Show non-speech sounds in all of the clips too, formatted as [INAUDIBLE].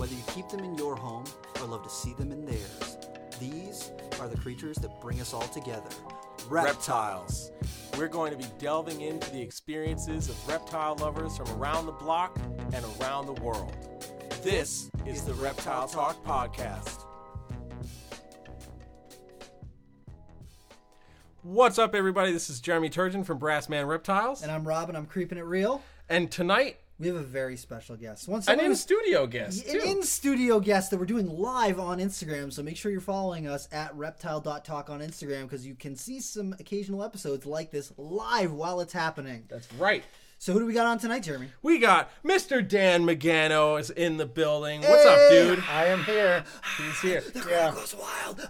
Whether you keep them in your home or love to see them in theirs, these are the creatures that bring us all together. reptiles. We're going to be delving into the experiences of reptile lovers from around the block and around the world. This is the Reptile Talk Podcast. What's up, everybody? This is Jeremy Turgeon from Brassman Reptiles. And I'm Rob, and I'm creeping it real. And tonight, We have a very special guest. Once an in studio guest. an in studio guest that we're doing live on Instagram. So make sure you're following us at reptile.talk on Instagram because you can see some occasional episodes like this live while it's happening. That's right. So who do we got on tonight, Jeremy? We got Mr. Dan Magano is in the building. What's up, dude? I am here. [SIGHS] He's here. Yeah. Goes wild.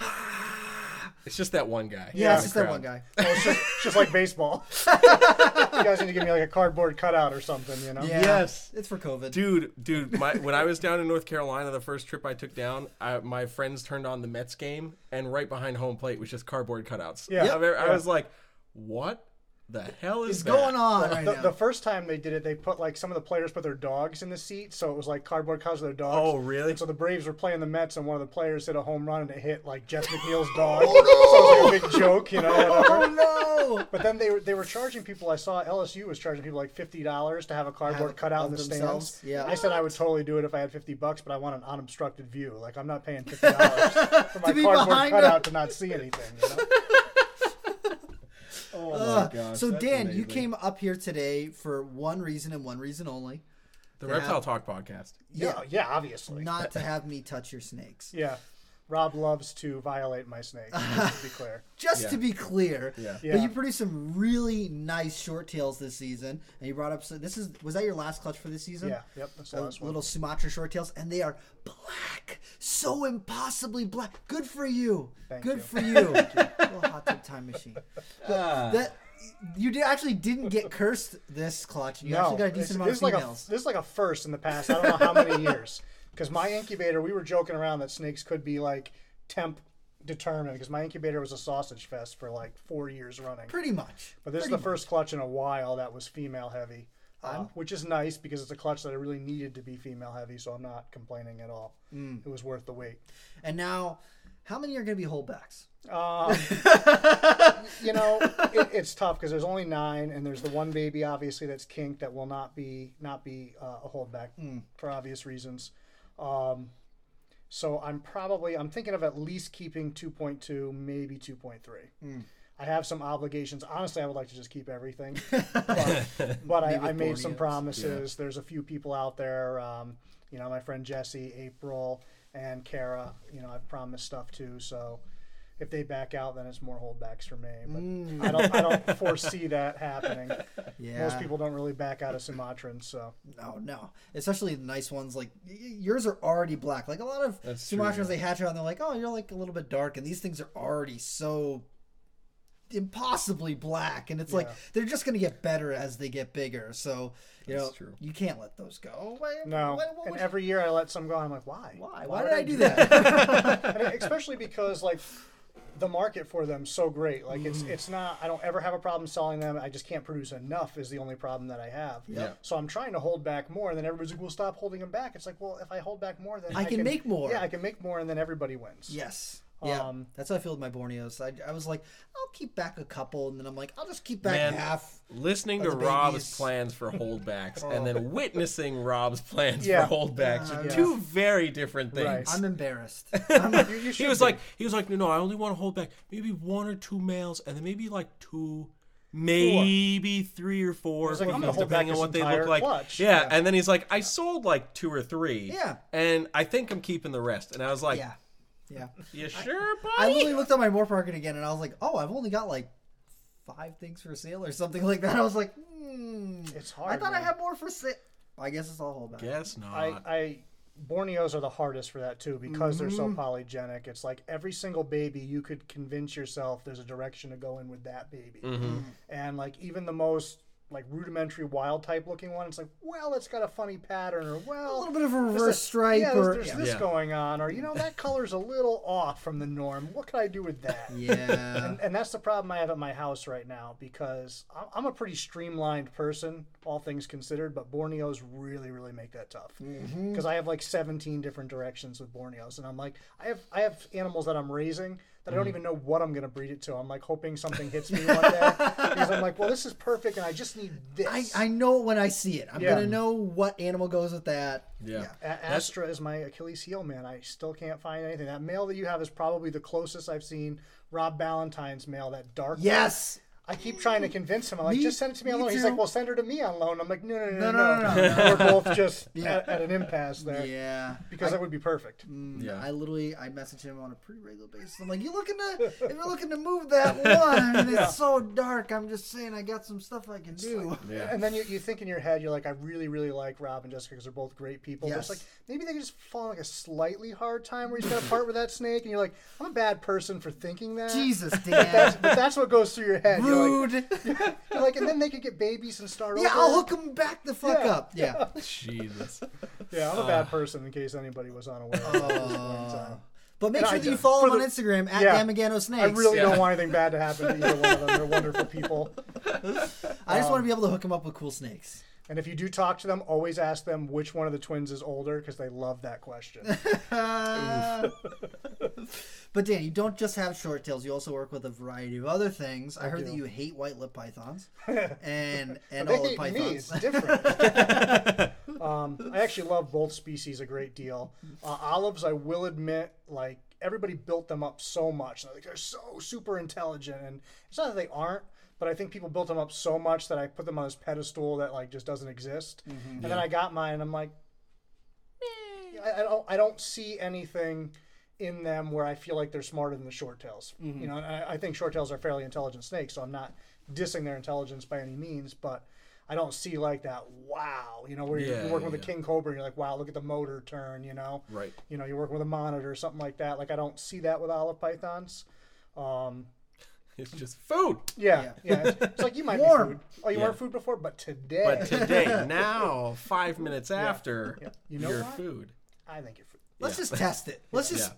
It's just that one guy. Yeah, it's the just that one guy. Well, [LAUGHS] oh, it's, just, it's just like baseball. [LAUGHS] you guys need to give me like a cardboard cutout or something, you know? Yeah, Yes. it's for COVID. Dude, dude, my, when I was down in North Carolina, the first trip I took down, I, my friends turned on the Mets game, and right behind home plate was just cardboard cutouts. Yeah. I, I Yeah. was like, "What the hell is What's that?" going on right The, now? the first time they did it, they put like some of the players put their dogs in the seat, so it was like cardboard cutouts of their dogs. Oh, really? And so the Braves were playing the Mets, and one of the players hit a home run, and it hit like Jeff [LAUGHS] McNeil's dog. Oh, so it was like a big joke, you know. Oh, whatever. oh no! But then they were they were charging people. I saw LSU was charging people like fifty dollars to have a cardboard Have- cutout in the themselves? stands. Yeah. I said I would totally do it if I had fifty bucks, but I want an unobstructed view. Like I'm not paying fifty dollars [LAUGHS] for my cardboard behind cutout them. to not see anything. You know? [LAUGHS] Oh Uh, gosh, so that's Dan, you came up here today for one reason and one reason only. the to Reptile have- Talk podcast. yeah, yeah, obviously. Not to [LAUGHS] have me touch your snakes. Yeah, Rob loves to violate my snakes. to be clear. [LAUGHS] Just Yeah. to be clear, Yeah. Yeah. but you produced some really nice short tails this season, and you brought up. So this is was that your last clutch for this season? Yeah, yep, that's the last one. little Sumatra short tails, and they are black, so impossibly black. Good for you. Thank Good you. for you. little hot tub time machine. [LAUGHS] Ah. That you did, actually didn't get cursed this clutch. You actually got a decent amount this of is like a females. this is like a first in the past. I don't know how many years. [LAUGHS] Because my incubator, we were joking around that snakes could be like temp determined. Because my incubator was a sausage fest for like four years running. Pretty much. But this is Pretty the first clutch in a while that was female heavy, uh, which is nice because it's a clutch that I really needed to be female heavy. So I'm not complaining at all. Mm. It was worth the wait. And now, how many are going to be holdbacks? Um, [LAUGHS] you know, it, it's tough because there's only nine, and there's the one baby obviously that's kinked that will not be not be uh, a holdback for obvious reasons. Um, so I'm probably I'm thinking of at least keeping 2.2, maybe 2.3. I have some obligations. Honestly, I would like to just keep everything, [LAUGHS] but, but I, I made some Borneos. promises. There's a few people out there. Um, you know, my friend Jesse, April, and Kara. You know, I've promised stuff too. So if they back out, then it's more holdbacks for me. But I don't I don't [LAUGHS] foresee that happening. Yeah. Most people don't really back out of Sumatrans. So No, no. Especially the nice ones. Like yours are already black. Like a lot of That's Sumatrans, yeah. they hatch out and they're like, "Oh, you're like a little bit dark," and these things are already so impossibly black, and it's like they're just gonna get better as they get bigger. So you That's know, true. you can't let those go. Why, no. why, and would- every year I let some go. I'm like, why? why? Why did I do that? [LAUGHS] and especially because like the market for them so great like it's Mm. it's not i don't ever have a problem selling them i just can't produce enough is the only problem that i have Yeah. so i'm trying to hold back more and then everybody's like well stop holding them back it's like well if i hold back more then I can make more. yeah i can make more and then everybody wins yes. Yeah, Um, that's how I feel with my Borneos. I, I was like, I'll keep back a couple, and then I'm like, I'll just keep back Man, half. Listening to [LAUGHS] Rob's plans for holdbacks and then witnessing Rob's plans Yeah. for holdbacks are Yeah. two very different things. Right. I'm embarrassed. [LAUGHS] you, you He was be. like, he was like, no, no, I only want to hold back maybe one or two males, and then maybe like two, maybe three or four, like, I'm gonna females, hold back depending on what they look like. clutch. Yeah. Yeah. and then he's like, I sold like two or three. Yeah. and I think I'm keeping the rest. And I was like, yeah, yeah. [LAUGHS] you sure, buddy? I literally looked at my more market again, and I was like, "Oh, I've only got like five things for sale or something [LAUGHS] like that." I was like, hmm. It's hard, I thought I had more for sale. I guess it's all holdback. Guess not. I, I Borneos are the hardest for that too because they're so Mm-hmm. polygenic. It's like every single baby you could convince yourself there's a direction to go in with that baby. Mm-hmm. And like even the most like rudimentary wild type looking one. It's like, well, it's got a funny pattern, or well, A little bit of a reverse a- stripe Yeah, or there's yeah. this Yeah. going on, or you know, that color's a little off from the norm. What can I do with that? [LAUGHS] Yeah. and, and that's the problem I have at my house right now because I'm- I'm a pretty streamlined person, all things considered, but Borneos really, really make that tough. Mm-hmm. Because I have like 17 different directions with Borneos, and I'm like, I have I have animals that I'm raising that I don't mm. even know what I'm gonna breed it to. I'm like hoping something hits me one day because I'm like, well, this is perfect, and I just need this. I, I know when I see it. I'm Yeah. gonna know what animal goes with that. Yeah. A- Astra is my Achilles heel, man. I still can't find anything. That male that you have is probably the closest I've seen Rob Ballantyne's male, that dark. one. Yes. I keep trying to convince him. I'm like, Me- just send it to me on me loan. He's too. like, well, send her to me on loan. I'm like, no, no, no, no, No, no, no, no, We're both just [LAUGHS] at, at an impasse there Yeah. because that would be perfect. Mm, yeah. I literally I message him on a pretty regular basis. I'm like, you looking to if you're [LAUGHS] looking to move that one, I mean, it's so dark. I'm just saying I got some stuff I can do. Yeah. And then you, you think in your head, you're like, I really, really like Rob and Jessica because they're both great people. But it's Yes. like, maybe they could just fall on like a slightly hard time where he's got to part with that snake. And you're like, I'm a bad person for thinking that. Jesus, [LAUGHS] That's, Dan. but that's what goes through your head. You're like, [LAUGHS] like, and then they could get babies and start Yeah, over. I'll hook him back the fuck Yeah. up. Yeah. [LAUGHS] Jesus. Yeah, I'm a bad uh. person in case anybody was unaware. at this point in time. But make And sure I that you follow for him on the- Instagram at Yeah. Damagano Snakes. I really Yeah. don't want anything bad to happen to either one of them. They're wonderful people. [LAUGHS] I just want to um, be able to hook him up with cool snakes. And if you do talk to them, always ask them which one of the twins is older because they love that question. [LAUGHS] But Dan, you don't just have short tails. You also work with a variety of other things. I, heard do. that you hate white lip pythons [LAUGHS] and and all the hate me. pythons. It's different. [LAUGHS] um, I actually love both species a great deal. Uh, olives, I will admit, like everybody built them up so much. Like they're so super intelligent, and it's not that they aren't. But I think people built them up so much that I put them on this pedestal that like just doesn't exist. And then I got mine, and I'm like, eh, I, I don't, I don't see anything in them where I feel like they're smarter than the short tails. You know, and I, I think short tails are fairly intelligent snakes, so I'm not dissing their intelligence by any means, but I don't see like that. Wow, you know, where you're, Yeah, you're working yeah, with a king cobra, and you're like, wow, look at the motor turn. You know, Right. you know, you're working with a monitor or something like that. Like I don't see that with olive pythons. Um, It's just food. yeah, yeah. It's, it's like you might Warm. be food. Oh, you Yeah. weren't food before, but today, But today, [LAUGHS] now, five minutes after You know your food. I think you're food. Let's just test it. Let's just Yeah.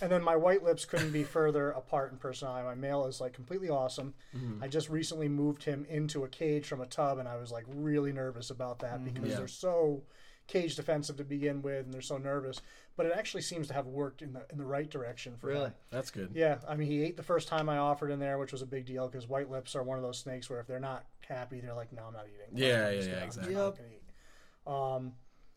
And then my white lips couldn't be further apart in personality. My male is like completely awesome. Mm-hmm. I just recently moved him into a cage from a tub, and I was like really nervous about that because Mm-hmm. Yeah. they're so cage defensive to begin with, and they're so nervous. But it actually seems to have worked in the in the right direction for Really? him. That's good. Yeah, I mean, he ate the first time I offered in there, which was a big deal because white lips are one of those snakes where if they're not happy, they're like, "No, I'm not eating." Yeah, I'm yeah, yeah, exactly. not. Um,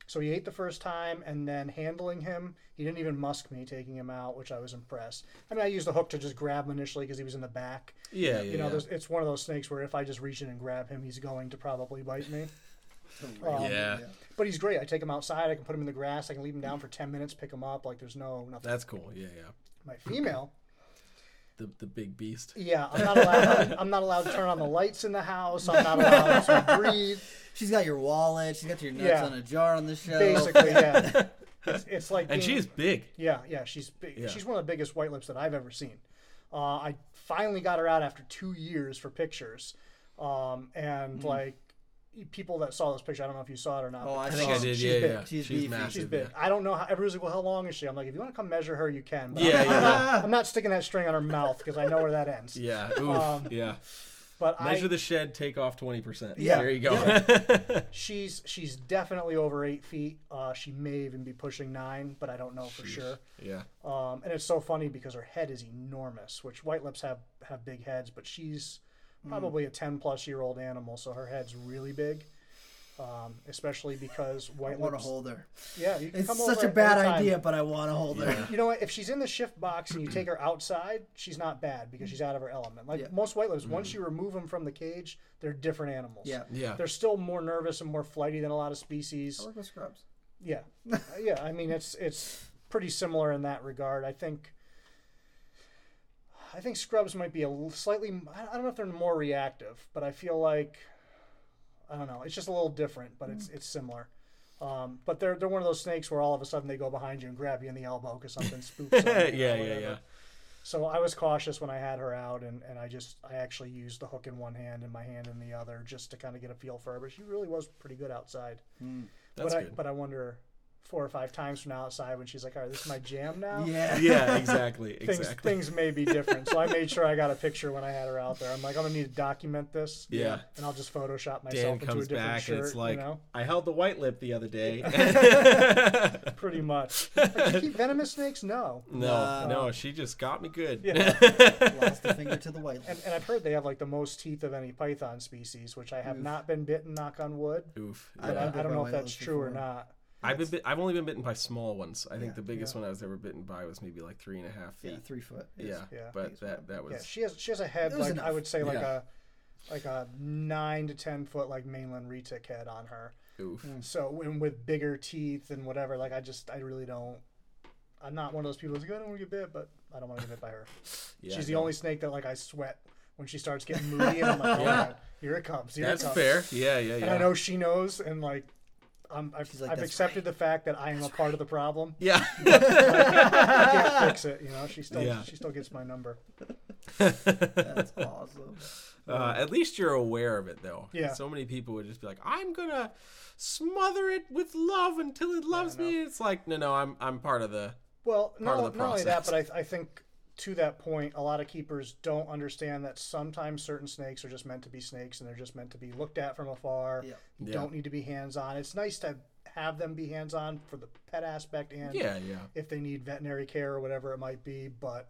so he ate the first time, and then handling him, he didn't even musk me taking him out, which I was impressed. I mean, I used the hook to just grab him initially because he was in the back. Yeah, yeah. You know, yeah. there's, it's one of those snakes where if I just reach in and grab him, he's going to probably bite me. [LAUGHS] Um, yeah. But he's great. I take him outside. I can put him in the grass. I can leave him down for ten minutes, pick him up. Like there's no nothing. That's cool. Yeah, yeah. My female. The the big beast. Yeah, I'm not allowed. I'm not allowed to turn on the lights in the house. I'm not allowed to breathe. She's got your wallet. She's got your nuts Yeah. on a jar on the show. Basically, yeah. [LAUGHS] It's, it's like And being- she's big. yeah, yeah. She's big. Yeah. She's one of the biggest white lips that I've ever seen. Uh, I finally got her out after two years for pictures, um, and like people that saw this picture, I don't know if you saw it or not. Oh, I I think I did. She's yeah, big. yeah. She's She's, massive. She's big. yeah. I don't know how. Everybody's like, "Well, how long is she?" I'm like, "If you want to come measure her, you can." But Yeah, I'm, yeah, not, [LAUGHS] I'm not sticking that string on her mouth because I know where that ends. Yeah. [LAUGHS] Oof. Um, yeah. But Measure I, the shed, take off twenty percent. Yeah. There you go. [LAUGHS] she's she's definitely over eight feet. Uh, she may even be pushing nine, but I don't know for sure. yeah. Um, and it's so funny because her head is enormous, which white lips have have big heads, but she's. Probably a ten plus year old animal, so her head's really big. Um, especially because I white want to lips. hold her. Yeah, you can It's come such over a bad anytime. idea, but I want to hold her. You know what? If she's in the shift box and you take her outside, she's not bad because she's out of her element. Like Yeah. most white lips, once you remove them from the cage, they're different animals. Yeah. Yeah. They're still more nervous and more flighty than a lot of species. I work with scrubs. Yeah, [LAUGHS] yeah. I mean, it's it's pretty similar in that regard. I think. I think scrubs might be a slightly. I don't know if they're more reactive, but I feel like. I don't know. It's just a little different, but it's it's similar. Um, but they're they're one of those snakes where all of a sudden they go behind you and grab you in the elbow because something spooks. [LAUGHS] yeah, yeah, yeah. So I was cautious when I had her out, and, and I just I actually used the hook in one hand and my hand in the other just to kind of get a feel for her. But she really was pretty good outside. That's but I good. but I wonder four or five times from now outside when she's like, all right, this is my jam now. [LAUGHS] Yeah. yeah, [LAUGHS] exactly, Things, exactly. things may be different. So I made sure I got a picture when I had her out there. I'm like, I'm gonna need to document this. Yeah. And I'll just Photoshop myself Dan into comes a different back shirt. and it's like, you know, I held the white lip the other day. [LAUGHS] pretty much. Like, you keep venomous snakes? No. no, No. no, she just got me good. Yeah. Lost a finger to the white. And, and I've heard they have like the most teeth of any python species, which I have not been bitten. Knock on wood. Oof. I But yeah. I, been I don't know if that's white true or not. I've been bit, I've only been bitten by small ones. I think Yeah, the biggest yeah. one I was ever bitten by was maybe like three and a half Yeah, feet. three foot. Yeah, Yeah. but that that was Yeah, she has she has a head It was like I would say like Yeah. a like a nine to ten foot like mainland retic head on her. oof. So and with bigger teeth and whatever, like I just I really don't. I'm not one of those people who's like I don't want to get bit, but I don't want to get bit by her. [LAUGHS] Yeah, She's the only snake that like I sweat when she starts getting moody, and I'm like, oh, [LAUGHS] Yeah. God, here it comes, here That's it comes. fair. Yeah, yeah, And yeah. I know she knows, and like. I'm, I've, like, I've "That's accepted the fact that I am a part of the problem. Yeah. [LAUGHS] I can't fix it, you know. She still Yeah. she still gets my number. That's [LAUGHS] awesome. Uh, at least you're aware of it, though. Yeah. So many people would just be like, "I'm gonna smother it with love until it loves no. me." It's like, no, no, I'm I'm part of the. Well, part no, of the not only that, but I, I think to that point, a lot of keepers don't understand that sometimes certain snakes are just meant to be snakes and they're just meant to be looked at from afar. Yeah. You Yeah. Don't need to be hands on. It's nice to have them be hands on for the pet aspect and Yeah, yeah. if they need veterinary care or whatever it might be. But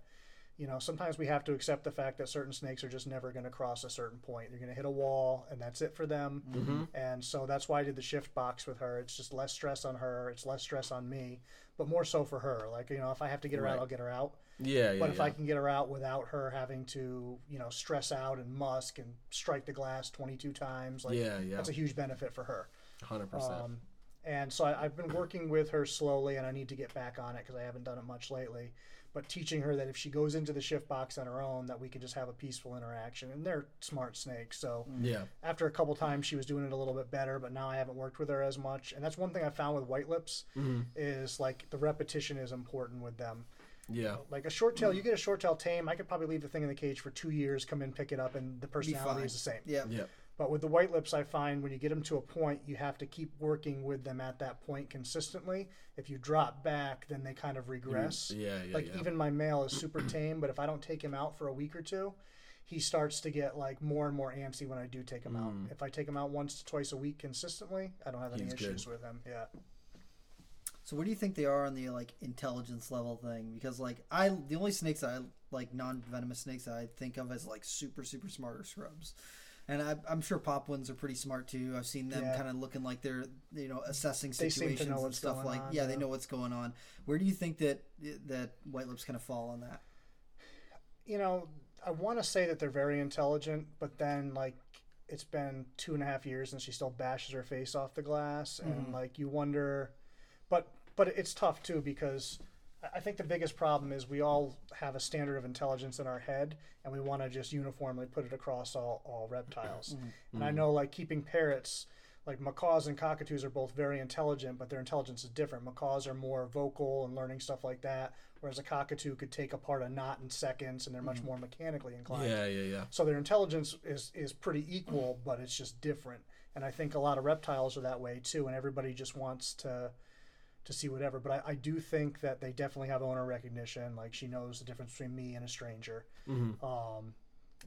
you know, sometimes we have to accept the fact that certain snakes are just never going to cross a certain point. They're going to hit a wall, and that's it for them. Mm-hmm. And so that's why I did the shift box with her. It's just less stress on her. It's less stress on me, but more so for her. Like you know, if I have to get her Right. out, I'll get her out. Yeah, yeah. But if yeah. I can get her out without her having to, you know, stress out and musk and strike the glass 22 times, like Yeah, yeah. that's a huge benefit for her. hundred percent. Um, and so I, I've been working with her slowly, and I need to get back on it because I haven't done it much lately. But teaching her that if she goes into the shift box on her own, that we can just have a peaceful interaction. And they're smart snakes, so Yeah, after a couple times she was doing it a little bit better but now i haven't worked with her as much and that's one thing i found with white lips Mm-hmm. is like the repetition is important with them yeah, like a short tail you get a short tail tame i could probably leave the thing in the cage for two years come in pick it up and the personality is the same Yeah. yeah, but with the white lips i find when you get them to a point you have to keep working with them at that point consistently if you drop back then they kind of regress yeah, yeah. like yeah. even my male is super [CLEARS THROAT] tame but if i don't take him out for a week or two he starts to get like more and more antsy when i do take him out if i take him out once to twice a week consistently i don't have any Mm. He's good. issues with him yeah So where do you think they are on the like intelligence level thing? Because like I, the only snakes that I like non venomous snakes that I think of as like super super smart are scrubs, and I, I'm sure pop ones are pretty smart too. I've seen them Yeah. kind of looking like they're you know assessing They seem to situations and stuff like on, yeah, they know what's going on. Where do you think that that white lips kind of fall on that? you know i want to say that they're very intelligent but then like it's been two and a half years and she still bashes her face off the glass and mm-hmm. like you wonder but but it's tough too because I- think the biggest problem is we all have a standard of intelligence in our head, and we want to just uniformly put it across all, all reptiles. Mm-hmm. And I mm-hmm. know, like keeping parrots, like macaws and cockatoos are both very intelligent, but their intelligence is different. Macaws are more vocal and learning stuff like that, whereas a cockatoo could take apart a knot in seconds, and they're much mm. more mechanically inclined. yeah, yeah, yeah. So their intelligence is is pretty equal, but it's just different. And I think a lot of reptiles are that way too, and everybody just wants to to see whatever. But I, I do think that they definitely have owner recognition. Like she knows the difference between me and a stranger. Um,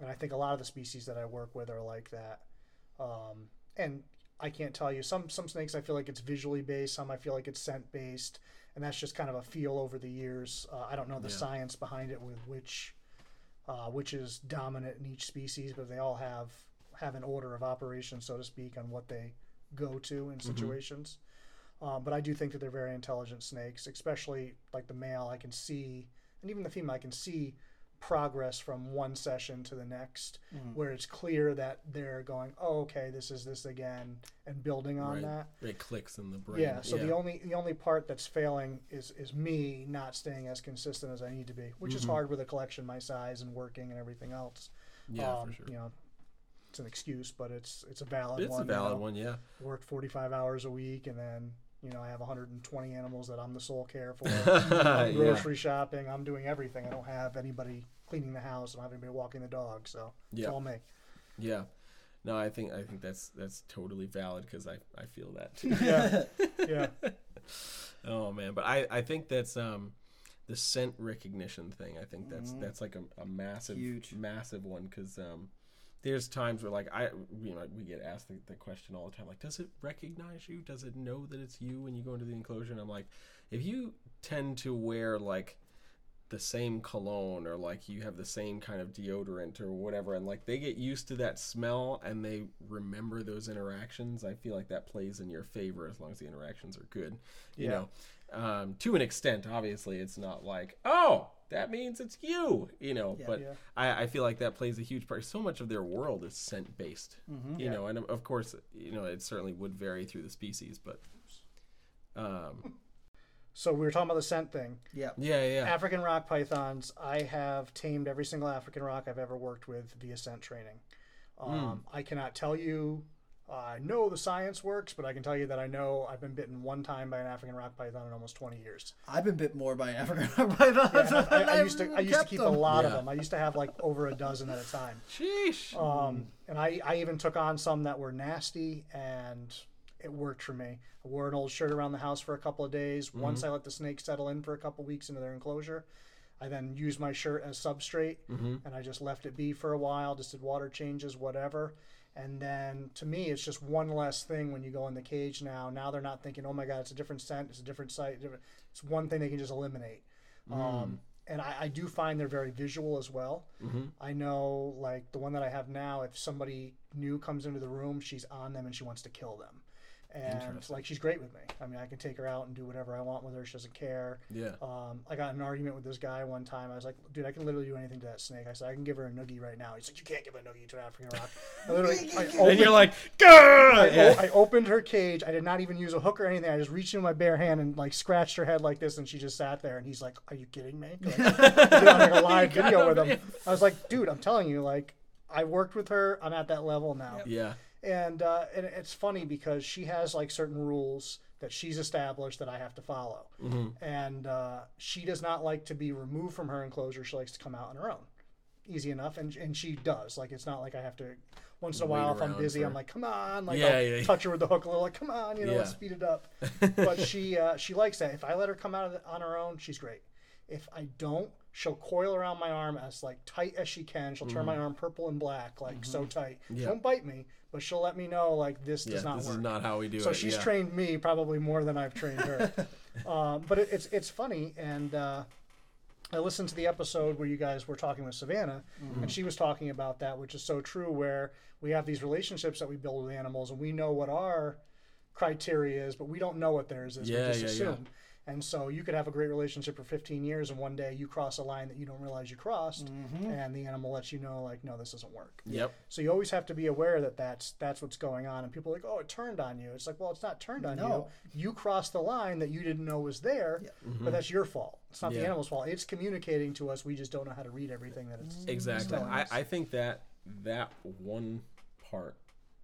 and I think a lot of the species that I work with are like that. Um, and I can't tell you some some snakes I feel like it's visually based, some I feel like it's scent based, and that's just kind of a feel over the years. Uh, I don't know the Yeah. science behind it with which uh, which is dominant in each species, but they all have have an order of operation, so to speak, on what they go to in situations. Um, but I do think that they're very intelligent snakes, especially like the male. I can see, and even the female, I can see progress from one session to the next, where it's clear that they're going, "Oh, okay, this is this again," and building on Right. that. It clicks in the brain. Yeah. So the only the only part that's failing is is me not staying as consistent as I need to be, which is hard with a collection my size and working and everything else. yeah, Um, for sure. You know, it's an excuse, but it's it's a valid It's one. It's a you valid know. one, yeah. Worked forty five hours a week and then You know, I have 120 animals that I'm the sole care for. [LAUGHS] I'm grocery shopping. I'm doing everything. I don't have anybody cleaning the house. I don't have anybody walking the dog. So it's Yeah. all me. Yeah. No, I think I think that's that's totally valid because I, I feel that too. Yeah, [LAUGHS] yeah. oh man, but I, I think that's um the scent recognition thing. I think that's that's like a, a massive Huge. massive one because um there's times where like I you know we get asked the, the question all the time like does it recognize you? Does it know that it's you when you go into the enclosure? And I'm like if you tend to wear like the same cologne or like you have the same kind of deodorant or whatever and like they get used to that smell and they remember those interactions i feel like that plays in your favor as long as the interactions are good you Yeah. know um, to an extent obviously it's not like oh that means it's you you know but Yeah. I, I feel like that plays a huge part so much of their world is scent based you Yeah. know and of course you know it certainly would vary through the species but um, So we were talking about the scent thing. Yeah. yeah yeah African rock pythons. I have tamed every single African rock I've ever worked with via scent training. Um, I cannot tell you. Uh, I know the science works, but I can tell you that I know I've been bitten one time by an African rock python in almost 20 years. I've been bit more by an African rock python. Yeah, and I, I used to I used to kept keep a them. lot of them. I used to have like over a dozen at a time. sheesh Um, and I, I even took on some that were nasty, and it worked for me. I wore an old shirt around the house for a couple of days. Once I let the snakes settle in for a couple of weeks into their enclosure, I then used my shirt as substrate, and I just left it be for a while. Just did water changes, whatever. And then to me, it's just one less thing when you go in the cage now. Now they're not thinking, oh my God, it's a different scent, it's a different site. Different. It's one thing they can just eliminate. Um, and I, I do find they're very visual as well. I know, like the one that I have now, if somebody new comes into the room, she's on them and she wants to kill them. And it's like she's great with me. I mean, I can take her out and do whatever I want with her. She doesn't care. yeah Um, I got in an argument with this guy one time. I was like, "Dude, I can literally do anything to that snake." I said, "I can give her a noogie right now." He's like, "You can't give a noogie to an African rock." I literally, [LAUGHS] I and you're like [LAUGHS] I, yeah. I opened her cage. I did not even use a hook or anything. I just reached in my bare hand and like scratched her head like this, and she just sat there. And he's like, "Are you kidding me?" Like, [LAUGHS] I did like a live video with him. I was like, "Dude, I'm telling you, like, I worked with her. I'm at that level now." yeah and uh, and it's funny because she has like certain rules that she's established that I have to follow, and uh, she does not like to be removed from her enclosure. She likes to come out on her own, easy enough, and and she does. Like it's not like I have to. Once in a while, if I'm busy, for- I'm like, "Come on!" Like Yeah, I'll yeah, yeah. touch her with the hook a little, like, "Come on!" You know, let's speed it up. [LAUGHS] but she uh, she likes that. If I let her come out of the, on her own, she's great. If I don't, she'll coil around my arm as like tight as she can. She'll turn my Mm-hmm. arm purple and black, like so tight. Yeah. won't bite me, but she'll let me know like this yeah does not this work. is not how we do so it So she's yeah. trained me probably more than I've trained her. [LAUGHS] um, but it, it's it's funny, and uh, I listened to the episode where you guys were talking with Savannah, Mm-hmm. and she was talking about that, which is so true. Where we have these relationships that we build with animals, and we know what our criteria is, but we don't know what theirs is. Yeah, we just yeah, yeah. Assume. And so you could have a great relationship for 15 years, and one day you cross a line that you don't realize you crossed, and the animal lets you know, like, no, this doesn't work. yep So you always have to be aware that that's that's what's going on, and people are like, oh, it turned on you. It's like, well, it's not turned on No. you. You crossed the line that you didn't know was there, but that's your fault. It's not the Mm-hmm. Animal's fault. It's communicating to us. We just don't know how to read everything that it's. exactly telling I. I think that that one part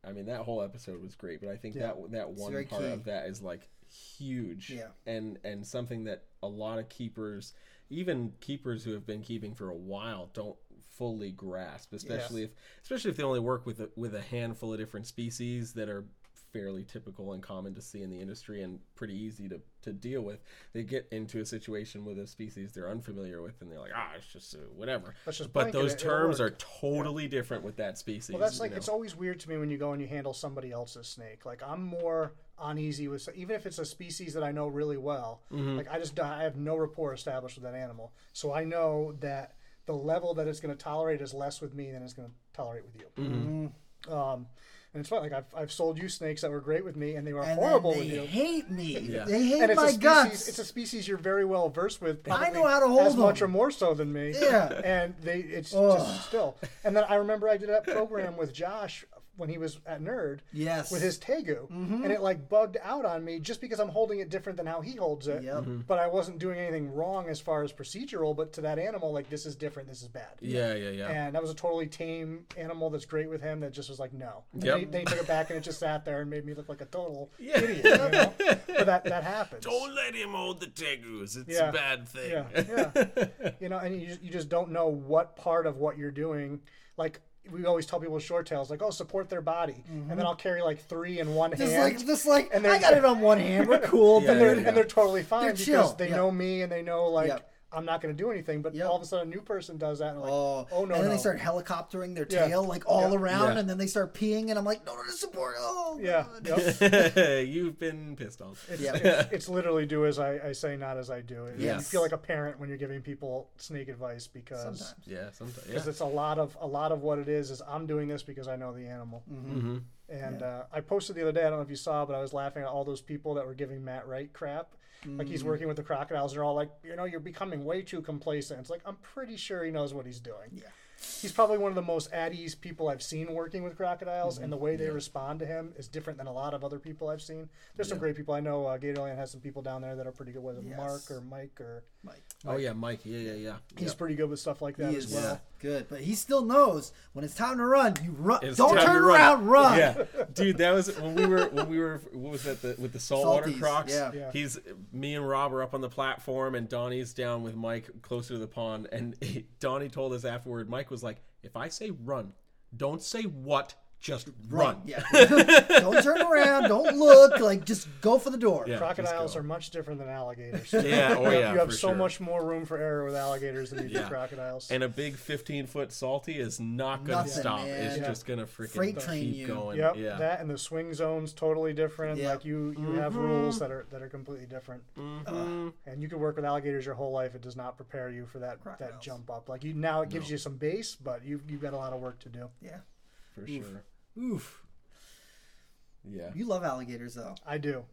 i mean that whole episode was great but i think Yeah. that that one part key. of that is like huge Yeah. and and something that a lot of keepers even keepers who have been keeping for a while don't fully grasp especially if especially if they only work with a, with a handful of different species that are fairly typical and common to see in the industry and pretty easy to, to deal with they get into a situation with a species they're unfamiliar with and they're like ah it's just uh, whatever just but those it, terms are totally different with that species Well, that's you like know? it's always weird to me when you go and you handle somebody else's snake. Like I'm more uneasy with even if it's a species that I know really well. Mm-hmm. Like I just I have no rapport established with that animal, so I know that the level that it's going to tolerate is less with me than it's going to tolerate with you. Mm-hmm. Um, and it's fun. Like I've, I've sold you snakes that were great with me, and they were And horrible then with they you. hate me. Yeah. They hate and it's my a species. guts. It's a species you're very well versed with. I probably know how to hold as much or more so than me. Yeah. and they it's Ugh. just still. And then I remember I did that program with Josh when he was at Nerd Yes. with his Tegu, mm-hmm. and it like bugged out on me just because I'm holding it different than how he holds it. Yep. Mm-hmm. But I wasn't doing anything wrong as far as procedural. But to that animal, like this is different. This is bad. Yeah, yeah, yeah. And that was a totally tame animal that's great with him that just was like, no. And Yep. They, they took it back and it just sat there and made me look like a total [LAUGHS] Yeah. idiot. You know? but that, that happens. Don't let him hold the tegus. It's Yeah. a bad thing. Yeah, yeah. [LAUGHS] you know, and you you just don't know what part of what you're doing. Like we always tell people with short tails, like, oh, support their body, and then mm-hmm. I'll carry like three in one Just hand. like, just like, And I got it on one hand. We're [LAUGHS] cool. Yeah, and they're dude. yeah. and they're totally fine They're because chill, they yeah. know me and they know like. I'm not going to do anything. But Yep. all of a sudden, a new person does that, and like, Oh, oh no, and then no. they start helicoptering their Yeah. tail like all Yeah. around, Yeah. and then they start peeing, and I'm like, no, no, no, support. Oh, yeah, God. yep. [LAUGHS] You've been pissed off. It's, Yeah. it's, [LAUGHS] it's literally do as I, I say, not as I do. It, You feel like a parent when you're giving people snake advice because Sometimes. Yeah, sometimes. because Yeah. it's a lot of a lot of what it is is I'm doing this because I know the animal. Mm-hmm. And uh, I posted the other day. I don't know if you saw, but I was laughing at all those people that were giving Matt Wright crap. Like he's working with the crocodiles. They're all like, you know, you're becoming way too complacent. It's like I'm pretty sure he knows what he's doing. Yeah. He's probably one of the most at ease people I've seen working with crocodiles, and the way they respond to him is different than a lot of other people I've seen. There's some great people I know. Uh, Gatorland has some people down there that are pretty good. with Yes. Mark or Mike or Mike. Oh yeah, Mike. Yeah, yeah, yeah. he's Yep. pretty good with stuff like that He as is well. Good, but he still knows when it's time to run. You run. It's Don't turn run. around. Run. Yeah, [LAUGHS] dude, that was when we were when we were what was that the, with the saltwater Salties, crocs? yeah. Yeah. He's me and Rob are up on the platform, and Donnie's down with Mike closer to the pond. And he, Donnie told us afterward, Mike was like, "If I say run, don't say what, just run." Yeah. [LAUGHS] don't turn around. Don't look. Like just go for the door. Yeah. Crocodiles are much different than alligators. [LAUGHS] Yeah, oh you have, yeah, you have for so sure. much more room for error with alligators than you do crocodiles. And a big 15 foot salty is not gonna stop. man. It's Yeah. just gonna freaking Freight keep you. going. Yep, yeah. that and the swing zone's totally different. Yep. Like you, you have rules that are that are completely different. Mhm. And you can work with alligators your whole life. It does not prepare you for that that jump up. Like you now, it gives you some base, but you've you've got a lot of work to do. Yeah. for sure. Oof. Yeah. You love alligators though. I do.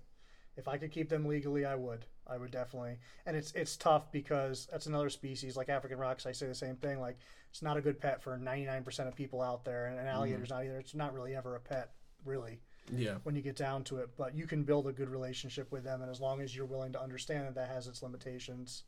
If I could keep them legally, I would. I would definitely. And it's it's tough because that's another species like African rocks. I say the same thing. Like it's not a good pet for 99% of people out there, and an mm-hmm. alligator's not either. It's not really ever a pet, really. Yeah. when you get down to it. But you can build a good relationship with them, and as long as you're willing to understand that that has its limitations,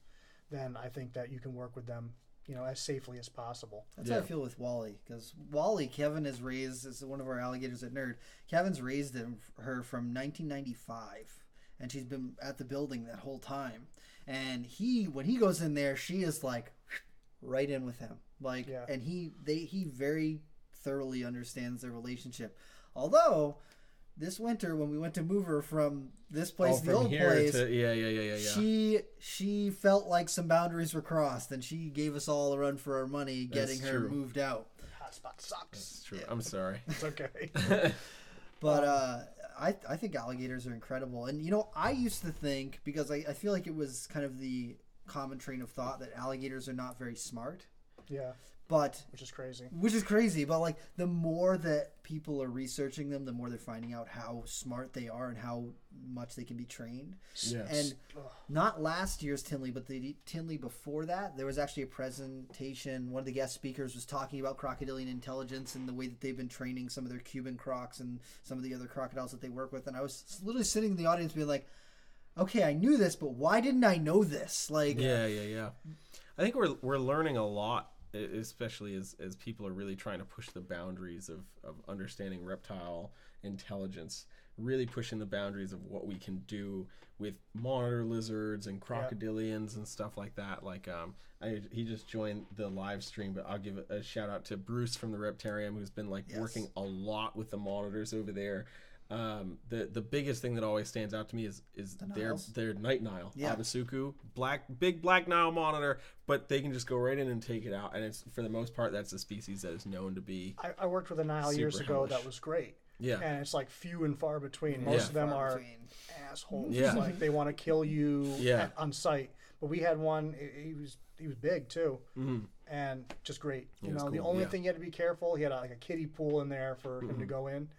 then I think that you can work with them, you know, as safely as possible. That's how I feel with Wally because Wally, Kevin has raised is one of our alligators at Nerd. Kevin's raised him, her from 1995, and she's been at the building that whole time. And he, when he goes in there, she is like [SNIFFS] right in with him, like, Yeah. and he they he very thoroughly understands their relationship. Although this winter when we went to move her from this place Oh, to the old here place, to yeah, yeah, yeah, yeah, yeah. she she felt like some boundaries were crossed, and she gave us all a run for our money, That's getting her true. moved out. Hotspot sucks. It's true. I'm sorry. [LAUGHS] It's okay. [LAUGHS] But uh, I I think alligators are incredible, and you know I used to think because I, I feel like it was kind of the common train of thought that alligators are not very smart, yeah, but which is crazy. which is crazy. But like the more that people are researching them, the more they're finding out how smart they are and how much they can be trained. Yes. And not last year's Tinley, but the Tinley before that, there was actually a presentation. One of the guest speakers was talking about crocodilian intelligence and the way that they've been training some of their Cuban crocs and some of the other crocodiles that they work with. And I was literally sitting in the audience being like, okay, I knew this, but why didn't I know this? Like, Yeah, yeah, yeah. I think we're we're learning a lot, especially as as people are really trying to push the boundaries of of understanding reptile intelligence, really pushing the boundaries of what we can do with monitor lizards and crocodilians and stuff like that. Like, um, I, he just joined the live stream, but I'll give a shout out to Bruce from the Reptarium, who's been like Yes. working a lot with the monitors over there. Um, the the biggest thing that always stands out to me is is their Niles? their night Nile, Yeah. Abasuku, black big black Nile monitor, but they can just go right in and take it out, and it's for the most part that's a species that is known to be I, I worked with a Nile years ago hellish. that was great. yeah And it's like few and far between. Most Yeah. of them far are between. assholes. Yeah. Like they want to kill you Yeah. at, on sight. But we had one. He he was he was big too, Mhm. and just great. You He was know, the only yeah. Mm-hmm. thing you had to be careful. He had a, like a kiddie pool in there for him to go in.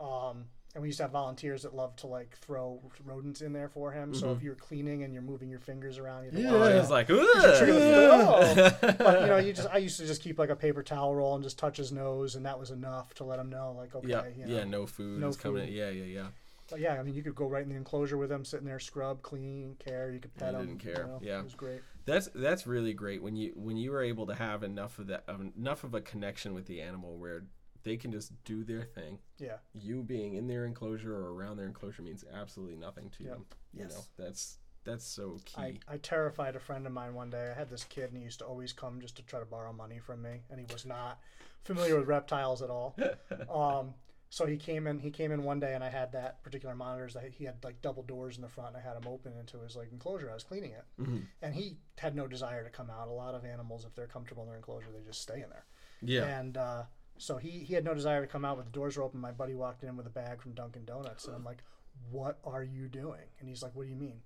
Um, and we used to have volunteers that loved to like throw rodents in there for him. So if mm-hmm. you're cleaning and you're moving your fingers around, you'd Yeah. oh, he's like, the- oh. [LAUGHS] but you know, you just I used to just keep like a paper towel roll and just touch his nose, and that was enough to let him know, like, okay, yeah, you know. yeah, no food no is coming. In. Yeah, yeah, yeah. But yeah, I mean, you could go right in the enclosure with him, sitting there, scrub, clean, care. You could pet him. didn't care. you know, Yeah. it was great. That's that's really great when you when you were able to have enough of that enough of a connection with the animal where they can just do their thing. Yeah, You being in their enclosure or around their enclosure means absolutely nothing to Yep. them. You Yes. know, that's that's so key. I, I terrified a friend of mine one day. I had this kid, and he used to always come just to try to borrow money from me, and he was not familiar with reptiles at all. [LAUGHS] Um, so he came in. He came in one day, and I had that particular monitors. That he had like double doors in the front. And I had him open into his like enclosure. I was cleaning it, Mhm. and he had no desire to come out. A lot of animals, if they're comfortable in their enclosure, they just stay in there. yeah. And uh, so he he had no desire to come out. But the doors were open. My buddy walked in with a bag from Dunkin' Donuts, and I'm like, "What are you doing?" And he's like, "What do you mean?"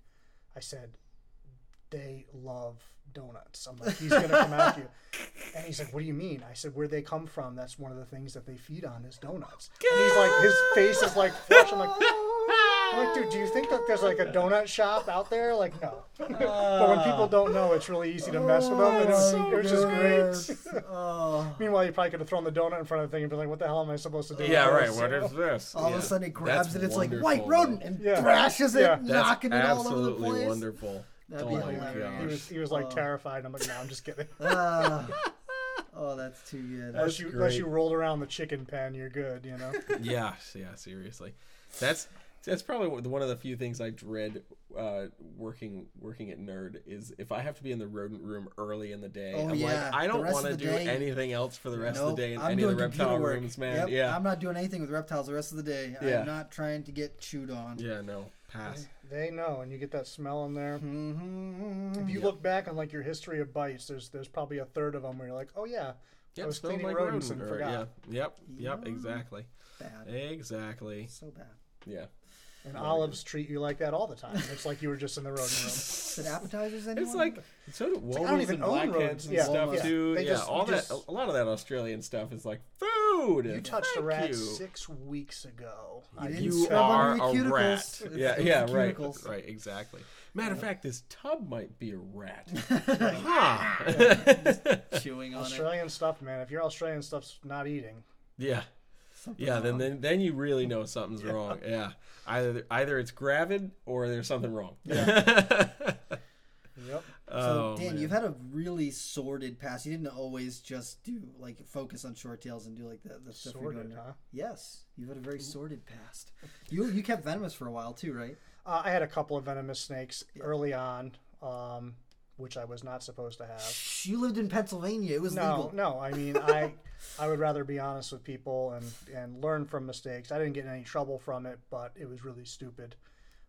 I said, "They love donuts." I'm like, "He's gonna come after you," [LAUGHS] and he's like, "What do you mean?" I said, "Where they come from, that's one of the things that they feed on is donuts." And he's like, his [LAUGHS] face is like flush. I'm like. I'm like, dude, do you think that there's like a donut shop out there? Like, no. [LAUGHS] but when people don't know, it's really easy to mess with them. And it was, it was just great. [LAUGHS] Oh. Meanwhile, you probably could have thrown the donut in front of the thing and been like, "What the hell am I supposed to do?" yeah, with right. this?" What You is [LAUGHS] this? All of a sudden it grabs That's it. It's like white rodent and Yeah. thrashes it, Yeah. That's knocking it all over the place. absolutely wonderful. That'd oh be my hilarious. He was he was like Oh. terrified. I'm like, "No, I'm just kidding." Ah. oh, that's too good. unless you unless you rolled around the chicken pen, you're good. You know. yeah, yeah, seriously. That's that's probably one- one of the few things I dread uh, working working at Nerd is if I have to be in the rodent room early in the day. Oh, I'm yeah. like, I don't want to do day- anything else for the rest of the day in I'm any of the reptile work. rooms, man. Yep, Yeah, I'm not doing anything with reptiles the rest of the day. Yeah. I'm not trying to get chewed on. yeah, no, pass. They know, and you get that smell in there. Mm-hmm. If you look back on like your history of bites, there's there's probably a third of them where you're like, "Oh yeah, Yeah, I was smelled cleaning like rodents rodent and forgot." Yeah, yep, yep, Yeah. exactly, Bad. exactly. So bad. Yeah, And olives treat you like that all the time. It's like you were just in the rodent room. [LAUGHS] Is it appetizers anymore? it's like so do like, I don't wolves even and blackheads and Yeah, stuff yeah. too. They yeah, just- all that just- a lot of that Australian stuff is like food. You touched a rat you. six weeks ago. You I didn't You scrub are under a the cuticles. rat. It's- [LAUGHS] Yeah, it's yeah, the right, cuticles. right, exactly. Matter of fact, this tub might be a rat. [LAUGHS] huh. Chewing on it. Australian stuff, man. If your Australian stuff's not eating, yeah, Something yeah. Then, wrong. then then you really know something's [LAUGHS] wrong. Yeah, either either it's gravid or there's something wrong. [LAUGHS] yep. So oh, Dan, man. you've had a really sordid past. You didn't always just do like focus on short tails and do like the, the stuff you're doing. now. huh? Yes, you've had a very sordid past. You you kept venomous for a while too, right? Uh, I had a couple of venomous snakes early on, um, which I was not supposed to have. You lived in Pennsylvania. It was No, legal. no. I mean, I [LAUGHS] I would rather be honest with people and and learn from mistakes. I didn't get in any trouble from it, but it was really stupid.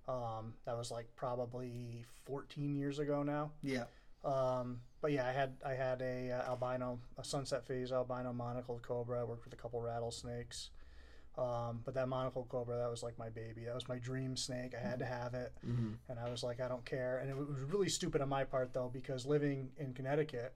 Um, that was like probably 14 years ago now. Yeah. Um, but yeah, I had I had a uh, albino, a sunset phase albino monocled cobra. I worked with a couple rattlesnakes. Um, but that monocle cobra, that was like my baby. That was my dream snake. I had to have it, Mhm. and I was like, I don't care. And it was really stupid on my part though, because living in Connecticut,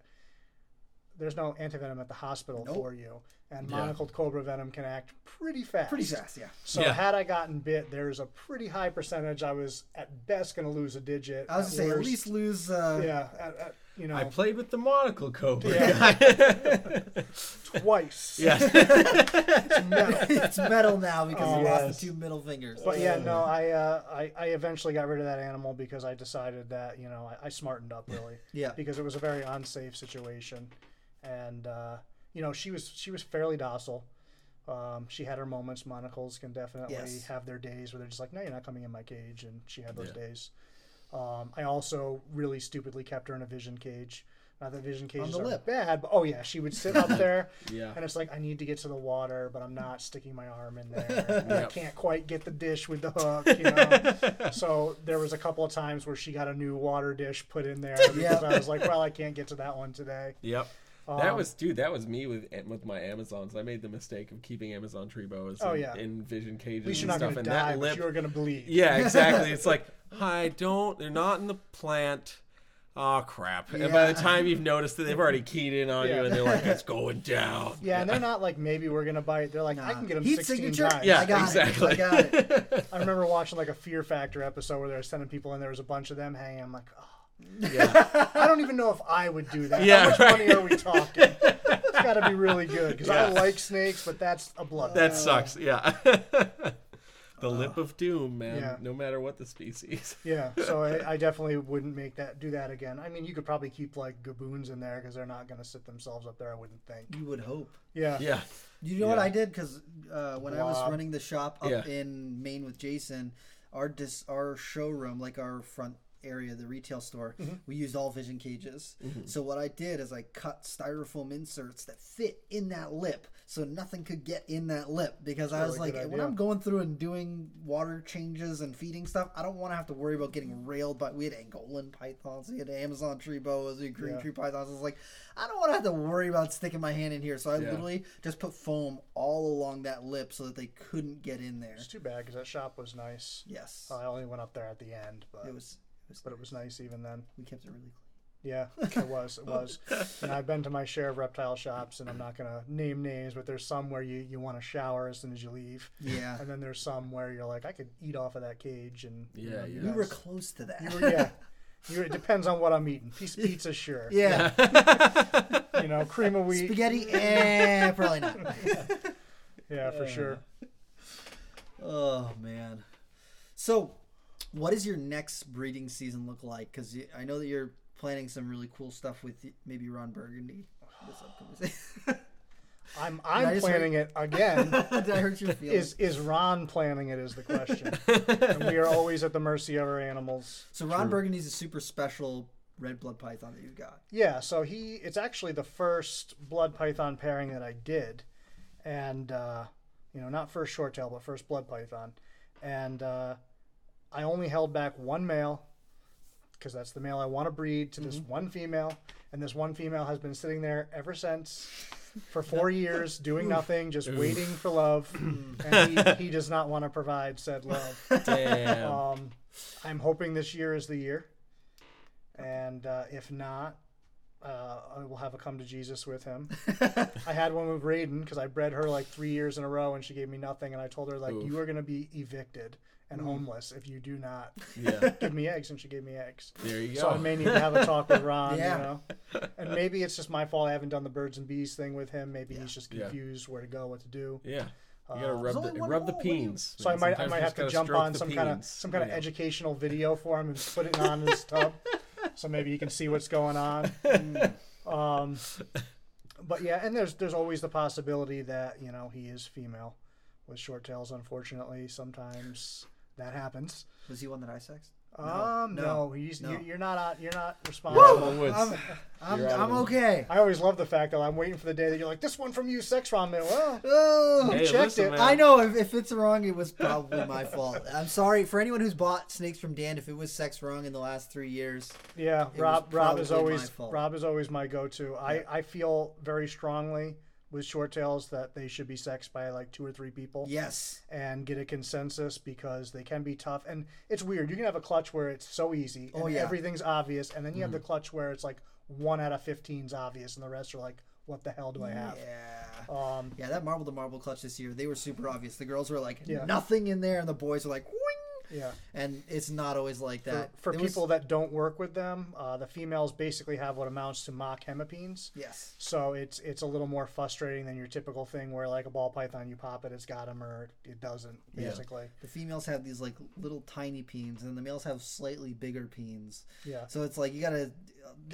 there's no antivenom at the hospital Nope. for you, and Yeah. monocled cobra venom can act pretty fast. Pretty fast, yeah. So Yeah. had I gotten bit, there's a pretty high percentage I was at best going to lose a digit. I was at gonna say at least lose. Uh, yeah, at, at, you know, I played with the monocle cobra. yeah. [LAUGHS] twice. yeah. [LAUGHS] it's metal now because Oh, you lost the two middle fingers. But yeah, no, I, uh, I I eventually got rid of that animal because I decided that you know I, I smartened up really Yeah. because it was a very unsafe situation, and uh, you know she was she was fairly docile. Um, she had her moments. Monocles can definitely Yes. have their days where they're just like, no, you're not coming in my cage, and she had those Yeah. days. Um, I also really stupidly kept her in a vision cage. Not that vision cages the are lip. bad, but oh yeah, she would sit up there, [LAUGHS] Yeah. and it's like I need to get to the water, but I'm not sticking my arm in there. [LAUGHS] and I can't quite get the dish with the hook, you know. [LAUGHS] so there was a couple of times where she got a new water dish put in there because Yep. I was like, well, I can't get to that one today. Yep. That Um, was dude. That was me with with my Amazons. I made the mistake of keeping Amazon tree boas Oh, in, yeah. in vision cages At least and you're not stuff. going to and die, that but lip, you're going to bleed. yeah, [LAUGHS] exactly. It's like I don't. They're not in the plant. oh crap! And by the time you've noticed that they've already keyed in on you, and they're like, "It's going down." Yeah, and they're not like maybe we're gonna bite. They're like I can get them Heat 16 signature? times. Yeah, I got exactly. It. I got it. [LAUGHS] [LAUGHS] I remember watching like a Fear Factor episode where they were sending people in. There was a bunch of them hanging. I'm like, oh, yeah. I don't even know if I would do that. Yeah, How much right. money are we talking? it's got to be really good because I like snakes, but that's a blood. That sucks. Yeah. [LAUGHS] the lip of doom, man. yeah. No matter what the species. [LAUGHS] Yeah, so I, I definitely wouldn't make that do that again. I mean, you could probably keep like gaboons in there because they're not going to sit themselves up there. I wouldn't think. You would hope. Yeah, Yeah. You know what I did? Because uh, when I was running the shop up Yeah. in Maine with Jason, our dis- our showroom, like our front area, the retail store, Mm-hmm. we used all vision cages. So what I did is I cut styrofoam inserts that fit in that lip, so nothing could get in that lip. Because I was really like, when. I'm going through and doing water changes and feeding stuff, I don't want to have to worry about getting railed by. We had Angolan pythons, we had Amazon tree boas, we had green Yeah. tree pythons. I was like, I don't want to have to worry about sticking my hand in here. So I Yeah. literally just put foam all along that lip so that they couldn't get in there. it's too bad because that shop was nice. Yes, I only went up there at the end, but it was. It was but it was nice even then. we kept it really clean. Yeah, [LAUGHS] it was. It was. And I've been to my share of reptile shops, and I'm not gonna name names, but there's some where you you want to shower as soon as you leave, Yeah, and then there's some where you're like, I could eat off of that cage, and you Yeah, know, yeah. we were close to that. you were- yeah. You, it depends on what I'm eating. Piece of pizza, sure. yeah, [LAUGHS] You know, cream of wheat. spaghetti, eh, probably not. [LAUGHS] Yeah, for sure. Oh man. So, what does your next breeding season look like? Because I know that you're planning some really cool stuff with maybe Ron Burgundy. This upcoming season. [LAUGHS] I'm I I'm just planning it again. [LAUGHS] Did I hurt your feelings? is is Ron planning it? Is the question. [LAUGHS] and we are always at the mercy of our animals. so Ron Burgundy's a super special red blood python that you've got. Yeah, so he it's actually the first blood python pairing that I did, and uh, you know not first short tail but first blood python, and uh, I only held back one male because that's the male I want to breed to this one female, and this one female has been sitting there ever since. For four [LAUGHS] years, doing nothing, just waiting for love, [CLEARS THROAT] and he, he does not want to provide said love. Damn. Um, I'm hoping this year is the year, and uh, if not, uh, I will have a come to Jesus with him. [LAUGHS] I had one with Raiden because I bred her like three years in a row, and she gave me nothing. And I told her like, Oof. you are going to be evicted and homeless if you do not yeah. [LAUGHS] give me eggs. And she gave me eggs. There you go. So I may need to have a talk with Ron, [LAUGHS] Yeah. you know. And maybe it's just my fault I haven't done the birds and bees thing with him. Maybe he's just Yeah. confused where to go, what to do. yeah. You gotta Uh, rub There's the rub the hole, what do you- peens. So I man. might I might have to jump on some kind of some kind of educational video for him and put it [LAUGHS] on his tub, so maybe he can see what's going on. um, but yeah, and there's there's always the possibility that you know he is female with short tails. Unfortunately, sometimes that happens. Was he one that I sexed? um, no, no, he's no. You're, you're not out, you're not You're responsible. the woods. I'm, I'm, You're I'm okay. I always love the fact that I'm waiting for the day that you're like this one from you, sex Ron. Man, Well, Oh, Hey, checked listen, it. man. I know if, if it's wrong, it was probably my fault. [LAUGHS] I'm sorry for anyone who's bought snakes from Dan. If it was sex wrong in the last three years, Yeah, Rob. Rob is always. Rob is always my go-to. I I feel very strongly with short tails that they should be sexed by like two or three people yes, and get a consensus because they can be tough. And it's weird. You can have a clutch where it's so easy Oh, yeah. everything's obvious, and then you have the clutch where it's like one out of 15 is obvious, and the rest are like, what the hell do I have? yeah. Um, Yeah, that marble to marble clutch this year, they were super obvious. The girls were like Yeah. nothing in there, and the boys were like! Yeah. and it's not always like that. for was- people that don't work with them, uh, the females basically have what amounts to mock hemipenes. yes, So it's it's a little more frustrating than your typical thing where like a ball python, you pop it, it's got them, or it doesn't. Yeah. Basically, the females have these like little tiny peens, and the males have slightly bigger peens. yeah, So it's like you gotta,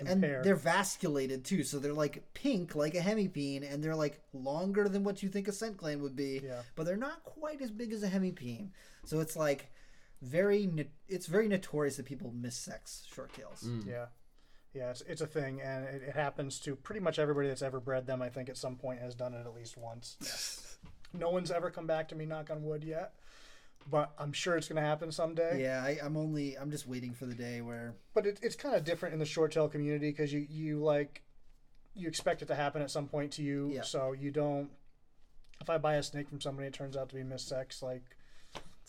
and they're vasculated too. So they're like pink, like a hemipene, and they're like longer than what you think a scent gland would be. Yeah. But they're not quite as big as a hemipene. So it's like very, no- it's very notorious that people miss sex short tails. Mm. yeah, yeah. It's it's a thing, and it, it happens to pretty much everybody that's ever bred them. I think at some point has done it at least once. [LAUGHS] No one's ever come back to me, knock on wood, yet. But I'm sure it's going to happen someday. Yeah, I, I'm only, I'm just waiting for the day where. But it, it's kind of different in the short tail community because you you like you expect it to happen at some point to you, Yeah. so you don't. If I buy a snake from somebody, it turns out to be missex. Like It's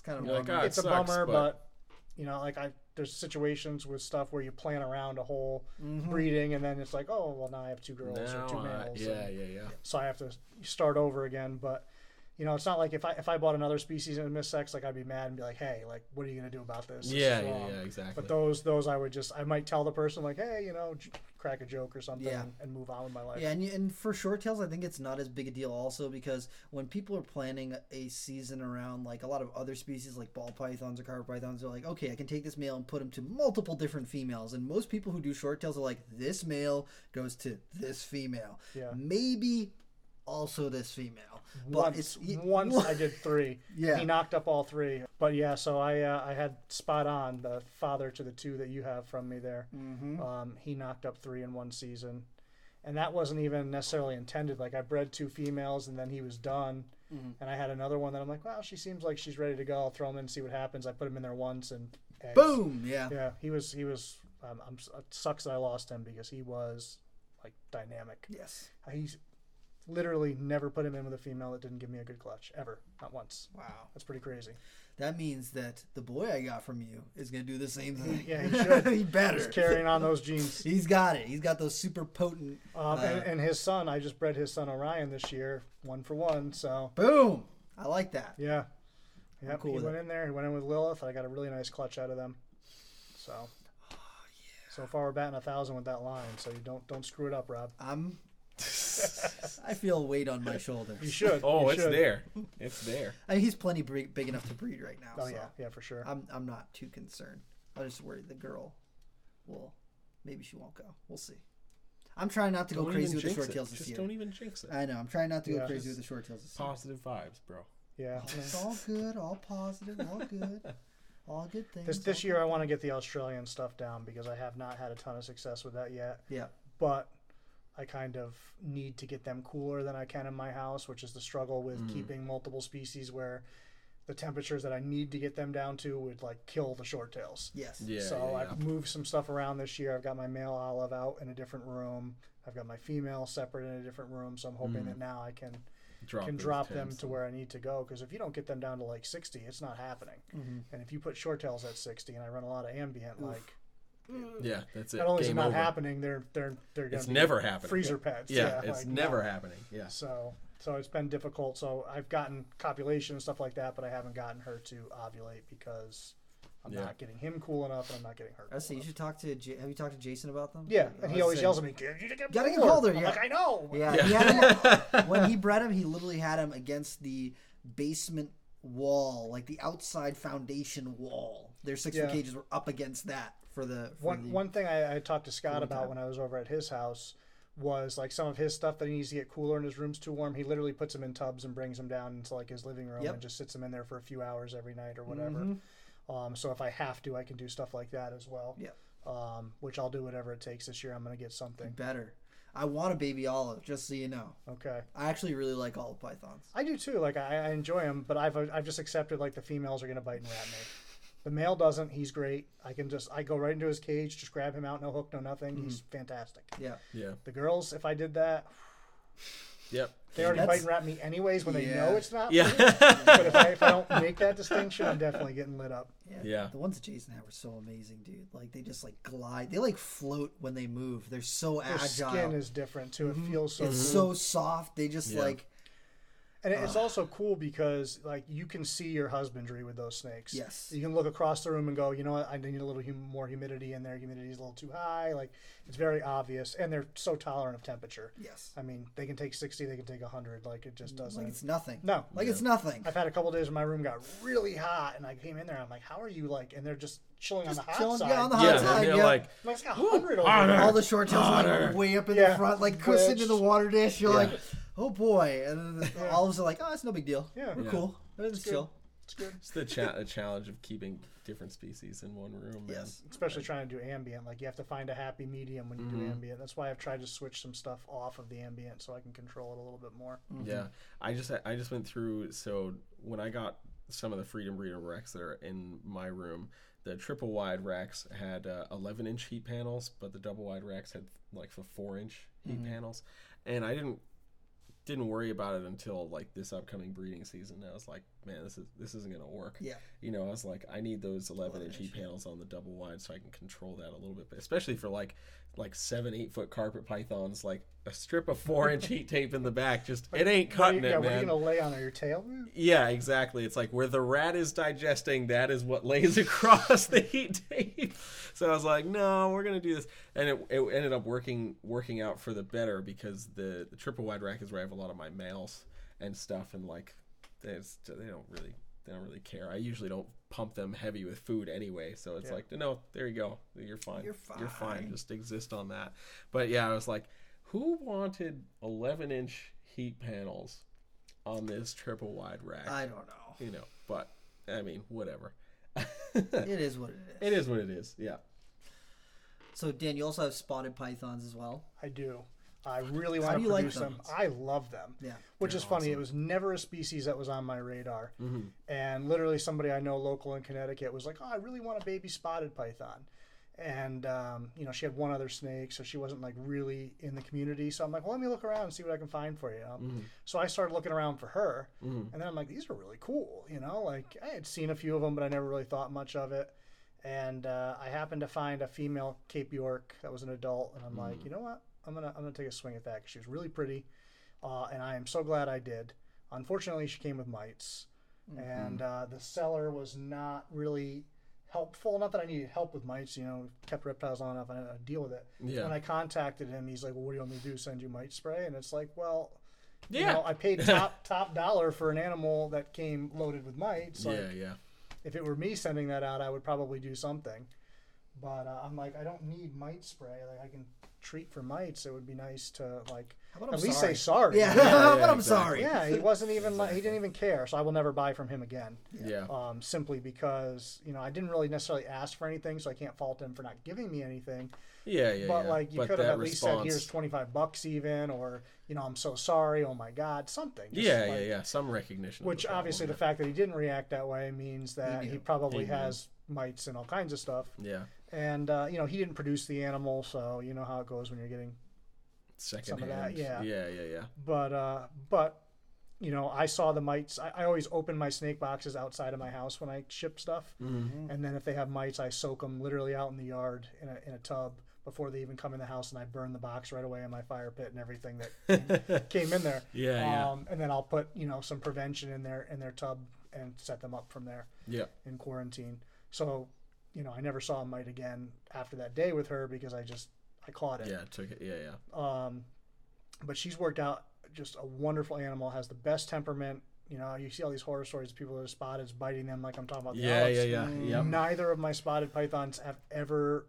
kind of like, bummer. "Ah, it it's a bummer, but- but... you know, like I there's situations with stuff where you plan around a whole breeding, and then it's like, oh, well, now I have two girls Now or two I- males. yeah, and yeah, yeah. So I have to start over again. But you know, it's not like if I if I bought another species and it missed sex, like I'd be mad and be like, hey, like, what are you gonna do about this? This Yeah, yeah, yeah, exactly. But those those I would just I might tell the person like, hey, you know, j- crack a joke or something Yeah. and, and move on with my life. Yeah, and, and for short tails, I think it's not as big a deal also because when people are planning a season around like a lot of other species like ball pythons or carpet pythons, they're like, okay, I can take this male and put him to multiple different females. And most people who do short tails are like, this male goes to this female. Yeah. Maybe also this female. But once, it's once I did [LAUGHS] three. Yeah. he knocked up all three. But yeah, so I uh, I had spot on the father to the two that you have from me there. Mm-hmm. Um, he knocked up three in one season, and that wasn't even necessarily intended. Like I bred two females, and then he was done. Mm-hmm. And I had another one that I'm like, well, she seems like she's ready to go. I'll throw him in and see what happens. I put him in there once, and eggs. boom. Yeah. Yeah, he was he was. Um, I'm it sucks that I lost him because he was like dynamic. Yes. He's literally never put him in with a female that didn't give me a good clutch ever, not once. Wow. That's pretty crazy. That means that the boy I got from you is gonna do the same thing. Yeah, he [LAUGHS] should. he better. He's carrying on those genes. [LAUGHS] He's got it. He's got those super potent. Um, Uh, and, and his son, I just bred his son Orion this year, one for one. So Boom. I like that. yeah, yeah. cool he went it. in there. He went in with Lilith. I got a really nice clutch out of them. So. So far, we're batting a thousand with that line. So you don't don't screw it up, Rob. I'm. I feel weight on my shoulders. You should. Oh, you it's should. there. It's there. I mean, he's plenty big, big enough to breed right now. Oh so yeah, yeah, for sure. I'm. I'm not too concerned. I'm just worry the girl will. Maybe she won't go. We'll see. I'm trying not to go Don't crazy with the jinx short it. tails this Just year. don't even jinx it. I know. I'm trying not to go crazy with the short tails this year. Positive vibes, bro. Yeah. It's all good, all positive, all good, [LAUGHS] all good things. This this year, good I want to get the Australian stuff down because I have not had a ton of success with that yet. Yeah. But I kind of need to get them cooler than I can in my house, which is the struggle with keeping multiple species where the temperatures that I need to get them down to would like kill the short tails. Yes. Yeah. so yeah, I've moved some stuff around this year. I've got my male olive out in a different room. I've got my female separate in a different room. So I'm hoping that now I can Drop can drop them to where I need to go. Because if you don't get them down to like 60, it's not happening. Mm-hmm. And if you put short tails at 60, and I run a lot of ambient, like Mm. Yeah, that's it. not only is it not over. happening, they're they're they're gonna It's be never happening. freezer pets. Yeah, it's like, never no. happening. Yeah. So so it's been difficult. So I've gotten copulation and stuff like that, but I haven't gotten her to ovulate because I'm Yeah. not getting him cool enough, and I'm not getting her. I Cool see. You enough. should talk to. J- have you talked to Jason about them? Yeah, I and he always yells at me, "Get you get Gotta get cooler." colder, I'm yeah. like, I know. Yeah, he had him, [LAUGHS] when he bred him, he literally had him against the basement wall, like the outside foundation wall. Their six foot Yeah. cages were up against that for the for One the, one thing I, I talked to Scott about time. when I was over at his house was like some of his stuff that he needs to get cooler and his room's too warm. He literally puts them in tubs and brings them down into like his living room Yep. and just sits them in there for a few hours every night or whatever. Mhm. Um, so if I have to, I can do stuff like that as well. Yep. Um, which I'll do whatever it takes this year. I'm gonna get something. better. I want a baby olive, just so you know. Okay. I actually really like olive pythons. I do too. Like I, I enjoy them, but I've I've just accepted like the females are gonna bite and rat me. The male doesn't. He's great. I can just I go right into his cage, just grab him out, no hook, no nothing. He's mm-hmm. fantastic. Yeah. Yeah. The girls, if I did that, Yep. they already That's- bite and rat me anyways when they know it's not. Yeah. me. But if I if I don't make that distinction, I'm definitely getting lit up. Yeah. Yeah. The ones that Jason had were so amazing, dude. Like they just like glide. They like float when they move. They're so Their agile. skin is different too. It mm-hmm. feels so. it's good. so soft. They just Yeah. like And it- it's also cool because like you can see your husbandry with those snakes. Yes. You can look across the room and go, you know what, I need a little hum- more humidity in there. Humidity is a little too high. Like it's very obvious, and they're so tolerant of temperature. yes. I mean, they can take sixty, they can take hundred. Like it just doesn't. Like it's nothing. no, Like it's nothing. I've had a couple days when my room got really hot, and I came in there. I'm like, how are you like? And they're just chilling on the hot chilling- side. yeah, on the hot Yeah. side, They're yeah. like, I'm like, it's got hundred over there. All the short tails are like way up in Yeah. the front, like sitting in the water dish. You're Yeah. like, oh boy, and then [LAUGHS] of olives are like, oh, it's no big deal. Yeah. we're Yeah. cool. It's good. chill. It's good. it's the, cha- the challenge of keeping different species in one room. Man. Yes. Especially trying to do ambient. Like you have to find a happy medium when you do mm-hmm. ambient. That's why I've tried to switch some stuff off of the ambient so I can control it a little bit more. Mm-hmm. Yeah, I just I just went through. So when I got some of the Freedom Breeder racks that are in my room, the triple wide racks had uh, 11 inch heat panels, but the double wide racks had like the four inch heat mm-hmm. panels, and I didn't didn't worry about it until like this upcoming breeding season. I was like, man, this is this isn't gonna work. Yeah. You know, I was like, I need those 11 inch heat panels on the double wide so I can control that a little bit, especially for like like seven eight foot carpet pythons. Like a strip of four inch heat tape in the back, just it ain't What are you- cutting yeah, it, what are you man. gonna lay on your tail? Yeah, exactly. It's like where the rat is digesting, that is what lays [LAUGHS] across the heat tape. So I was like, no, we're gonna do this, and it, it ended up working working out for the better because the the triple wide rack is where I have a lot of my males and stuff, and like they don't really they don't really care. I usually don't pump them heavy with food anyway, so it's Yeah. like no, there you go, you're fine, You're fine. you're fine, fine. just exist on that. But yeah, I was like, who wanted 11 inch heat panels on this triple wide rack? I don't know. you know, but I mean, whatever. It is what it [LAUGHS] is. It is what it is. Yeah. So Dan, you also have spotted pythons as well. I do. I really want to you like produce them. I love them. Yeah. Which is funny. It was never a species that was on my radar. Mm-hmm. And literally, somebody I know local in Connecticut was like, "Oh, I really want a baby spotted python." And um, you know, she had one other snake, so she wasn't like really in the community. So I'm like, "Well, let me look around and see what I can find for you." you? Mm-hmm. So I started looking around for her, and then I'm like, "These are really cool." You know, like I had seen a few of them, but I never really thought much of it. And uh, I happened to find a female Cape York that was an adult, and I'm like, you know what? I'm gonna I'm gonna take a swing at that because she was really pretty, uh, and I am so glad I did. Unfortunately, she came with mites, and uh, the seller was not really helpful. Not that I needed help with mites, you know, kept reptiles long enough, I had to deal with it. Yeah. When I contacted him, he's like, "Well, what do you want me to do? Send you mite spray?" And it's like, well. You Yeah. know, I paid [LAUGHS] top top dollar for an animal that came loaded with mites. Like, yeah, yeah. if it were me sending that out, I would probably do something. But uh, I'm like, I don't need mite spray. Like I can treat for mites. It would be nice to like How I'm at least sorry? say sorry. Yeah, [LAUGHS] Yeah, but yeah, I'm exactly. sorry. Yeah, he wasn't even like he didn't even care. So I will never buy from him again. Yeah. Um, simply because you know I didn't really necessarily ask for anything, so I can't fault him for not giving me anything. Yeah, yeah. but yeah. like you But could have that at least said, "Here's twenty five bucks," even, or you know, "I'm so sorry," "Oh my God," something. Just Yeah, like- yeah, yeah. Some recognition. Which the problem, obviously the yeah. fact that he didn't react that way means that He he, probably He has mites and all kinds of stuff. Yeah. And uh, you know he didn't produce the animal, so you know how it goes when you're getting. Second Some of that, hand. yeah. Yeah, yeah, yeah. But uh, but you know I saw the mites. I, I always open my snake boxes outside of my house when I ship stuff, Mm-hmm. and then if they have mites, I soak them literally out in the yard in a in a tub before they even come in the house, and I burn the box right away in my fire pit and everything that [LAUGHS] came in there. Yeah, yeah. Um, and then I'll put you know some prevention in their in their tub and set them up from there Yeah. in quarantine. So, you know, I never saw a mite again after that day with her because I just I caught it. Yeah, took it. Yeah, yeah. Um, but she's worked out just a wonderful animal. Has the best temperament. You know, you see all these horror stories. People that are spotted biting them, like I'm talking about. The Yeah, olives. yeah, yeah. Yep. Neither of my spotted pythons have ever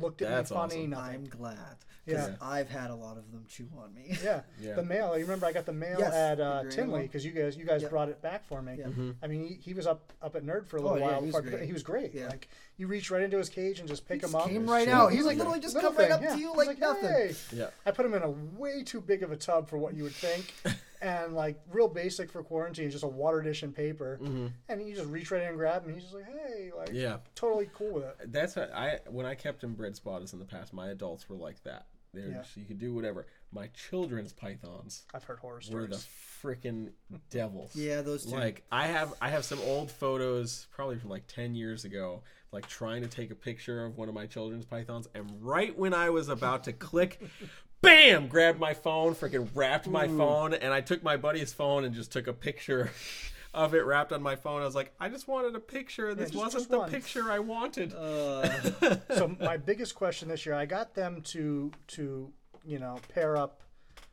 looked at That's me funny. awesome. Nothing. I'm glad because Yeah. I've had a lot of them chew on me. Yeah. [LAUGHS] Yeah. The mail. You remember I got the mail Yes, at the uh, green Tinley one. because you guys you guys Yep. brought it back for me. Yeah. Mm-hmm. I mean, he, he was up up at Nerd for a Oh, little yeah, while. he was before- great. He was great. Yeah. Like you reach right into his cage and just pick He him just up. came right out. He's like Yeah. literally just Little come right thing, up yeah. to you He's like, nothing. "Hey." Yeah. I put him in a way too big of a tub for what you would think, [LAUGHS] and like real basic for quarantine, just a water dish and paper. And you just reach right in and grab him. And he's just like, hey, like Mm-hmm. Yeah. totally cool with it. That's what I when I kept inbred spotters in the past. My adults were like that. They were Yeah. just, you could do whatever. My children's pythons I've heard horror stories. were stories. the freaking devils. Yeah, those two. Like I have I have some old photos probably from like 10 years ago like trying to take a picture of one of my children's pythons and right when I was about to click bam grabbed my phone freaking wrapped my phone and I took my buddy's phone and just took a picture [LAUGHS] of it wrapped on my phone I was like I just wanted a picture and this just- wasn't just the one. picture I wanted Uh, [LAUGHS] so my biggest question this year, I got them to to you know pair up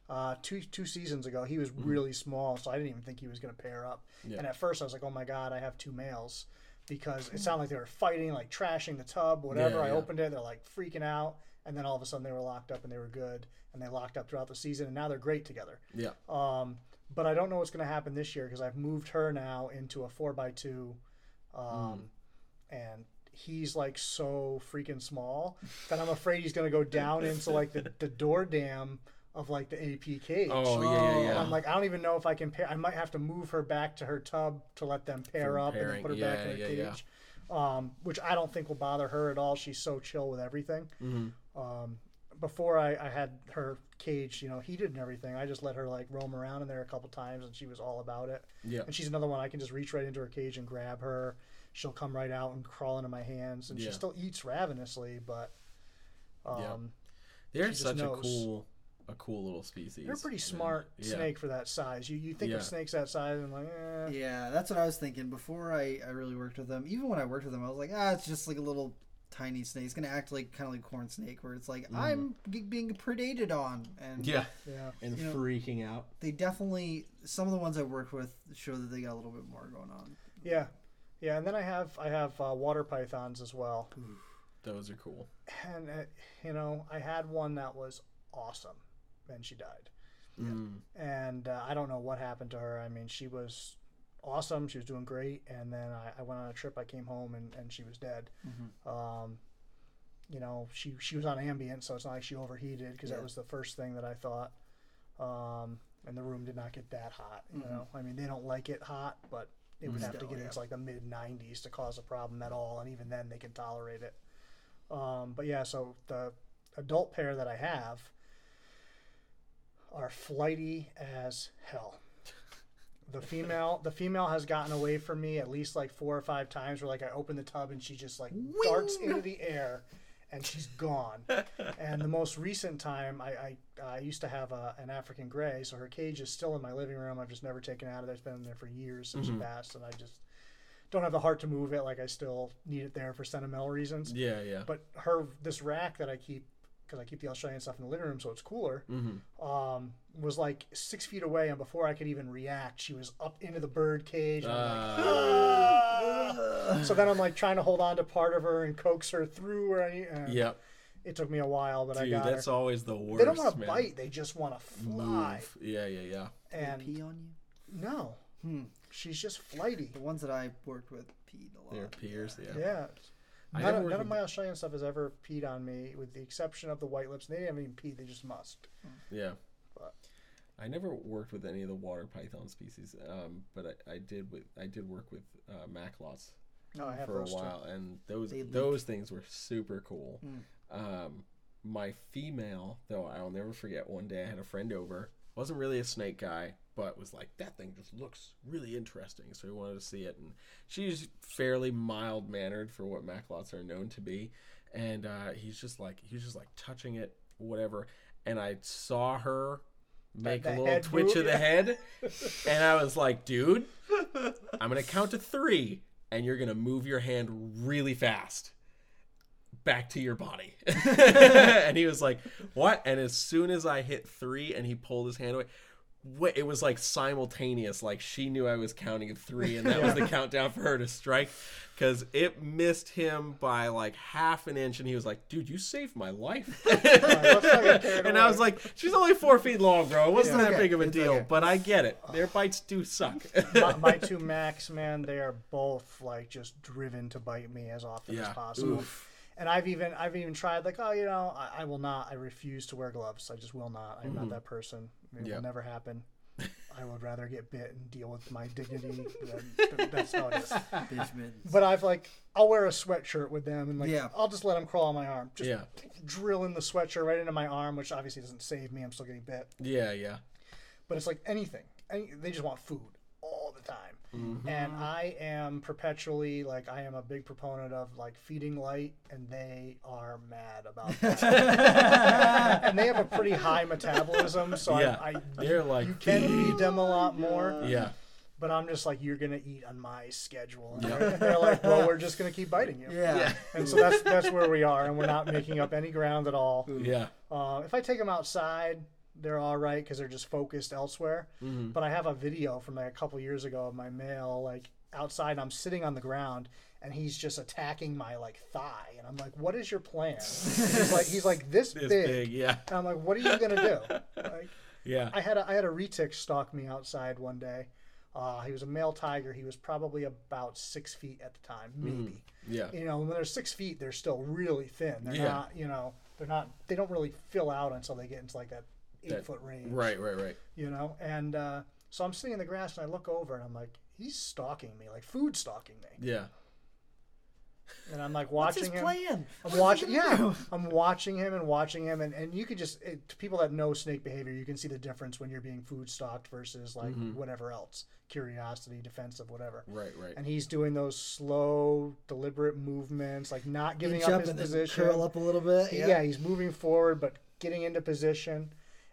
uh, two two seasons ago. He was really small, so I didn't even think he was going to pair up. Yeah. And at first, I was like, "Oh my god, I have two males," because it sounded like they were fighting, like trashing the tub, whatever. Yeah, I opened it, they're like freaking out, and then all of a sudden they were locked up and they were good, and they locked up throughout the season, and now they're great together. yeah Um, but I don't know what's going to happen this year because I've moved her now into a four by two, um, and he's like so freaking small that I'm afraid he's going to go down into like the, the door dam of like the AP cage. oh yeah yeah And yeah I'm like, I don't even know if I can pair. I might have to move her back to her tub to let them pair For up and pairing. then put her back in the yeah, yeah. cage. Um, which I don't think will bother her at all. She's so chill with everything. Mm-hmm. Um, before I, I had her cage, you know, heated and everything, I just let her like roam around in there a couple times, and she was all about it. Yeah. And she's another one I can just reach right into her cage and grab her. She'll come right out and crawl into my hands, and Yeah. she still eats ravenously, but um, Yeah. They're such a cool, a cool little species. they're a pretty And, smart yeah. snake for that size. You you think Yeah. of snakes that size and like, eh. Yeah, that's what I was thinking before I, I really worked with them. Even when I worked with them, I was like, ah, it's just like a little tiny snake. It's gonna act like kind of like corn snake, where it's like I'm g- being predated on, and Mm-hmm. Yeah. yeah. And You know- freaking out. they definitely some of the ones I worked with show that they got a little bit more going on. Yeah, yeah, and then I have I have uh, water pythons as well, Those are cool. and uh, you know I had one that was awesome, and she died, Mm. and uh, I don't know what happened to her. I mean, she was awesome, she was doing great, and then I, I went on a trip. I came home and, and she was dead. Um, you know, she she was on Ambient, so it's not like she overheated because Yeah. that was the first thing that I thought. Um, and the room did not get that hot. You know, I mean, they don't like it hot, but it would have to get yeah. into like the mid 90s to cause a problem at all, and even then they can tolerate it. Um, but yeah, so the adult pair that I have are flighty as hell. The female, the female has gotten away from me at least like four or five times. Where like I open the tub and she just like darts into the air, and she's gone. and the most recent time, I I, I used to have a, an African gray, so her cage is still in my living room. I've just never taken it out of there. It's been in there for years since she mm-hmm. passed, and I just don't have the heart to move it. Like I still need it there for sentimental reasons. Yeah, yeah. But her this rack that I keep because I keep the Australian stuff in the living room so it's cooler. Um, was like six feet away, and before I could even react, she was up into the bird cage. And I'm like, "Ah!" so then I'm like trying to hold on to part of her and coax her through. Where I, and Yep. It took me a while, but I Dude, got that's her. always the worst. They don't want to bite; they just want to fly. Move. Yeah, yeah, yeah. And Pee on you? no, Hmm. she's just flighty. The ones that I worked with peed a lot. They're peers. Yeah. Yeah. I None, never of, none of with- my Australian stuff has ever peed on me, with the exception of the white lips. They didn't even pee; they just must. Yeah. But- I never worked with any of the water python species, um, but I, I did with I did work with uh, Macklots No, I have for a those too. while, and those They leak. those things were super cool. Mm. Um, my female, though, I'll never forget. One day I had a friend over. wasn't really a snake guy, but was like that thing just looks really interesting, so he wanted to see it. And she's fairly mild mannered for what Macklots are known to be, and uh, he's just like he was just like touching it, whatever. And I saw her make a little twitch move, of the yeah. head, [LAUGHS] and I was like, dude, I'm gonna count to three, and you're gonna move your hand really fast back to your body. [LAUGHS] [LAUGHS] and he was like, "What?" And as soon as I hit 3 and he pulled his hand away, it was like simultaneous like she knew I was counting 3 and that was the countdown for her to strike cuz it missed him by like half an inch and he was like, "Dude, you saved my life." let's not get carried [LAUGHS] and I was like, "She's only 4 feet long, bro. It wasn't It's that okay. big of a It's deal, okay. but I get it. Their bites do suck." my, my [LAUGHS] two max man, they are both like just driven to bite me as often Yeah. as possible. Oof. And I've even I've even tried like, oh, you know, I, I will not. I refuse to wear gloves. I just will not. I'm not mm-hmm. that person. It. Yeah. will never happen. I would rather get bit and deal with my dignity. than, that's how it is. But I've like I'll wear a sweatshirt with them and like Yeah. I'll just let them crawl on my arm. Just Yeah. drill in the sweatshirt right into my arm, which obviously doesn't save me. I'm still getting bit. Yeah, yeah. But it's like anything. Any, they just want food all the time. Mm-hmm. And I am perpetually like I am a big proponent of like feeding light, and they are mad about [LAUGHS] that. and they have a pretty high metabolism, so Yeah. I, I They're like, you can feed them a lot more. Yeah. But I'm just like you're gonna eat on my schedule. And they're, they're like, well, we're just gonna keep biting you. yeah. And so that's that's where we are, and we're not making up any ground at all. Yeah. Uh, if I take them outside, they're all right because they're just focused elsewhere. Mm-hmm. But I have a video from like a couple years ago of my male like outside. And I'm sitting on the ground and he's just attacking my like thigh, and I'm like, "What is your plan?" [LAUGHS] he's like, "He's like this, This big. big, yeah. And I'm like, "What are you gonna do?" [LAUGHS] Like, Yeah. I had a, I had a retic stalk me outside one day. Uh, he was a male tiger. He was probably about six feet at the time, maybe. Yeah. You know, when they're six feet, they're still really thin. They're Yeah. not, you know, they're not. They don't really fill out until they get into like that eight That- foot range. Right, right, right. You know, and uh, so I'm sitting in the grass and I look over and I'm like, he's stalking me, like food stalking me. Yeah. and I'm like [LAUGHS] watching him. plan? I'm What's he watching, yeah, do? [LAUGHS] I'm watching him and watching him, and, and you can just it, to people that know snake behavior, you can see the difference when you're being food stalked versus like Mm-hmm. whatever else, curiosity, defensive, whatever. Right, right. And he's doing those slow, deliberate movements, like not giving up his position. curl up a little bit. yeah. Yeah. he's moving forward, but getting into position.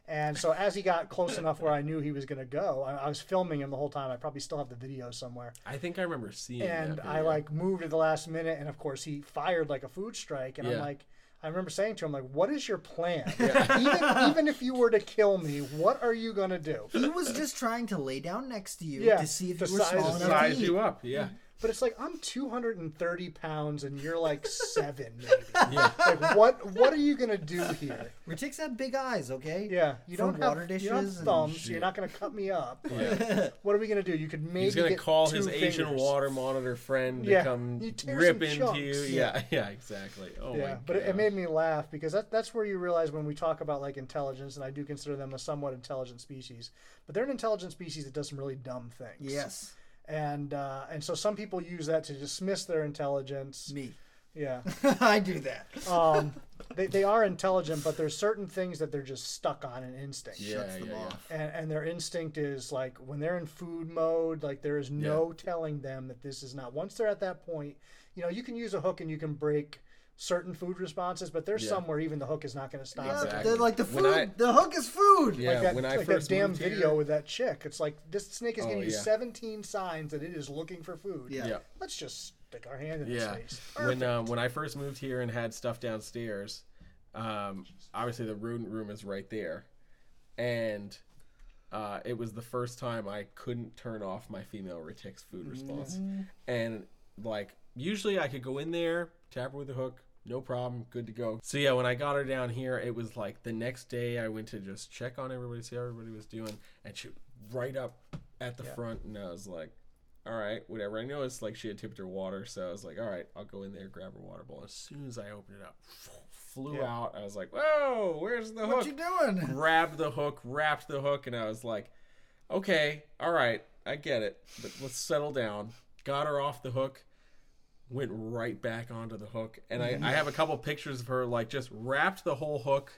And so as he got close enough where I knew he was going to go, I, I was filming him the whole time. I probably still have the video somewhere. I think I remember seeing And that I like moved at the last minute, and of course he fired like a food strike. And I'm like, I remember saying to him like, "What is your plan? [LAUGHS] even even if you were to kill me, what are you going to do?" He was just trying to lay down next to you Yeah, to see if the you were size- small enough size to eat. you up. Yeah. But it's like I'm 230 pounds and you're like [LAUGHS] seven, maybe. Yeah. Like what? What are you gonna do here? We Retics have big eyes, okay? Yeah, you From don't have, water you don't have dishes and- thumbs, so you're not gonna cut me up. [LAUGHS] Yeah. What are we gonna do? You could maybe He's gonna get call two his Asian water monitor friend to Yeah, come you tear rip some into chunks. you. Yeah, [LAUGHS] yeah, exactly. Oh Yeah, my but it, it made me laugh because that, that's where you realize when we talk about like intelligence, and I do consider them a somewhat intelligent species, but they're an intelligent species that does some really dumb things. Yes. And uh, and so some people use that to dismiss their intelligence. Me. Yeah, [LAUGHS] I do that. um, [LAUGHS] they they are intelligent, but there's certain things that they're just stuck on an instinct. Yeah, shuts them yeah, yeah. off. And, and their instinct is like when they're in food mode, like there is no telling them that this is not. Once they're at that point, you know, you can use a hook and you can break certain food responses, but there's Yeah. somewhere even the hook is not going to stop. Yeah. Exactly. they're like the food. I- the hook is food. Yeah, Like that, when I like first that damn video here- with that chick, it's like this snake is Oh, giving you 17 signs that it is looking for food. Yeah. Yeah. Let's just stick our hand in Yeah. its face. When um, when I first moved here and had stuff downstairs, um, obviously the rodent room is right there, and uh, it was the first time I couldn't turn off my female retic's food response, and like usually I could go in there, tap her with a hook. No problem, good to go. So yeah, when I got her down here, it was like the next day I went to just check on everybody, see how everybody was doing, and she right up at the front, and I was like, all right, whatever. I noticed like she had tipped her water, so I was like, all right, I'll go in there, grab her water bowl. As soon as I opened it up, flew Yeah. out. I was like, whoa, where's the hook? What hook? you doing? Grabbed the hook, wrapped the hook, and I was like, okay, all right, I get it, but let's settle down. Got her off the hook, went right back onto the hook, and I, I mm-hmm. have a couple pictures of her like just wrapped the whole hook.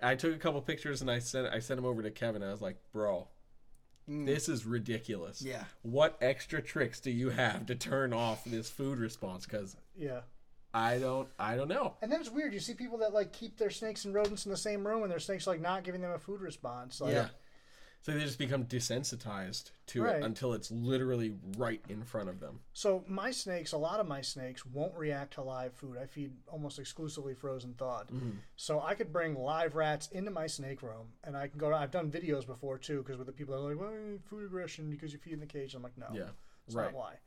I took a couple pictures and I sent I sent them over to Kevin. I was like, bro, mm. this is ridiculous. Yeah. What extra tricks do you have to turn off this food response? Because Yeah. I don't I don't know. And then it's weird. You see people that like keep their snakes and rodents in the same room, and their snakes like not giving them a food response. Like, Yeah. So they just become desensitized to Right. it until it's literally right in front of them. So my snakes, a lot of my snakes won't react to live food. I feed almost exclusively frozen thawed. Mm-hmm. So I could bring live rats into my snake room, and I can go. I've done videos before too, because with the people that are like, "Well, food aggression because you feed in the cage." I'm like, no, Yeah. that's right. not why.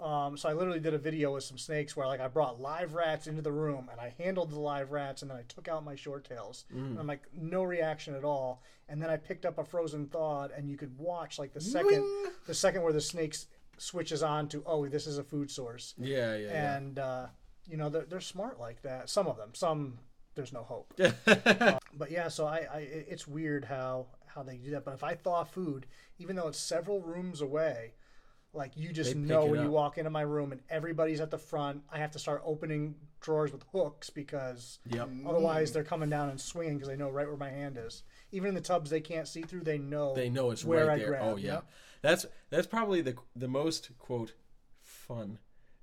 Um, so I literally did a video with some snakes where like I brought live rats into the room and I handled the live rats and then I took out my short tails. Mm. And I'm like no reaction at all. And then I picked up a frozen thawed and you could watch like the second the second where the snakes switches on to oh this is a food source. Yeah, yeah, yeah. And uh, you know they're they're smart like that. Some of them. Some there's no hope. Uh, [LAUGHS] but yeah, so I, I it's weird how how they do that. But if I thaw food, even though it's several rooms away, like you just They know when you walk into my room and everybody's at the front, I have to start opening drawers with hooks because Yep. otherwise they're coming down and swinging because they know right where my hand is. Even in the tubs they can't see through, they know They know it's where right I there. grab. Oh yeah. That's that's probably the the most quote fun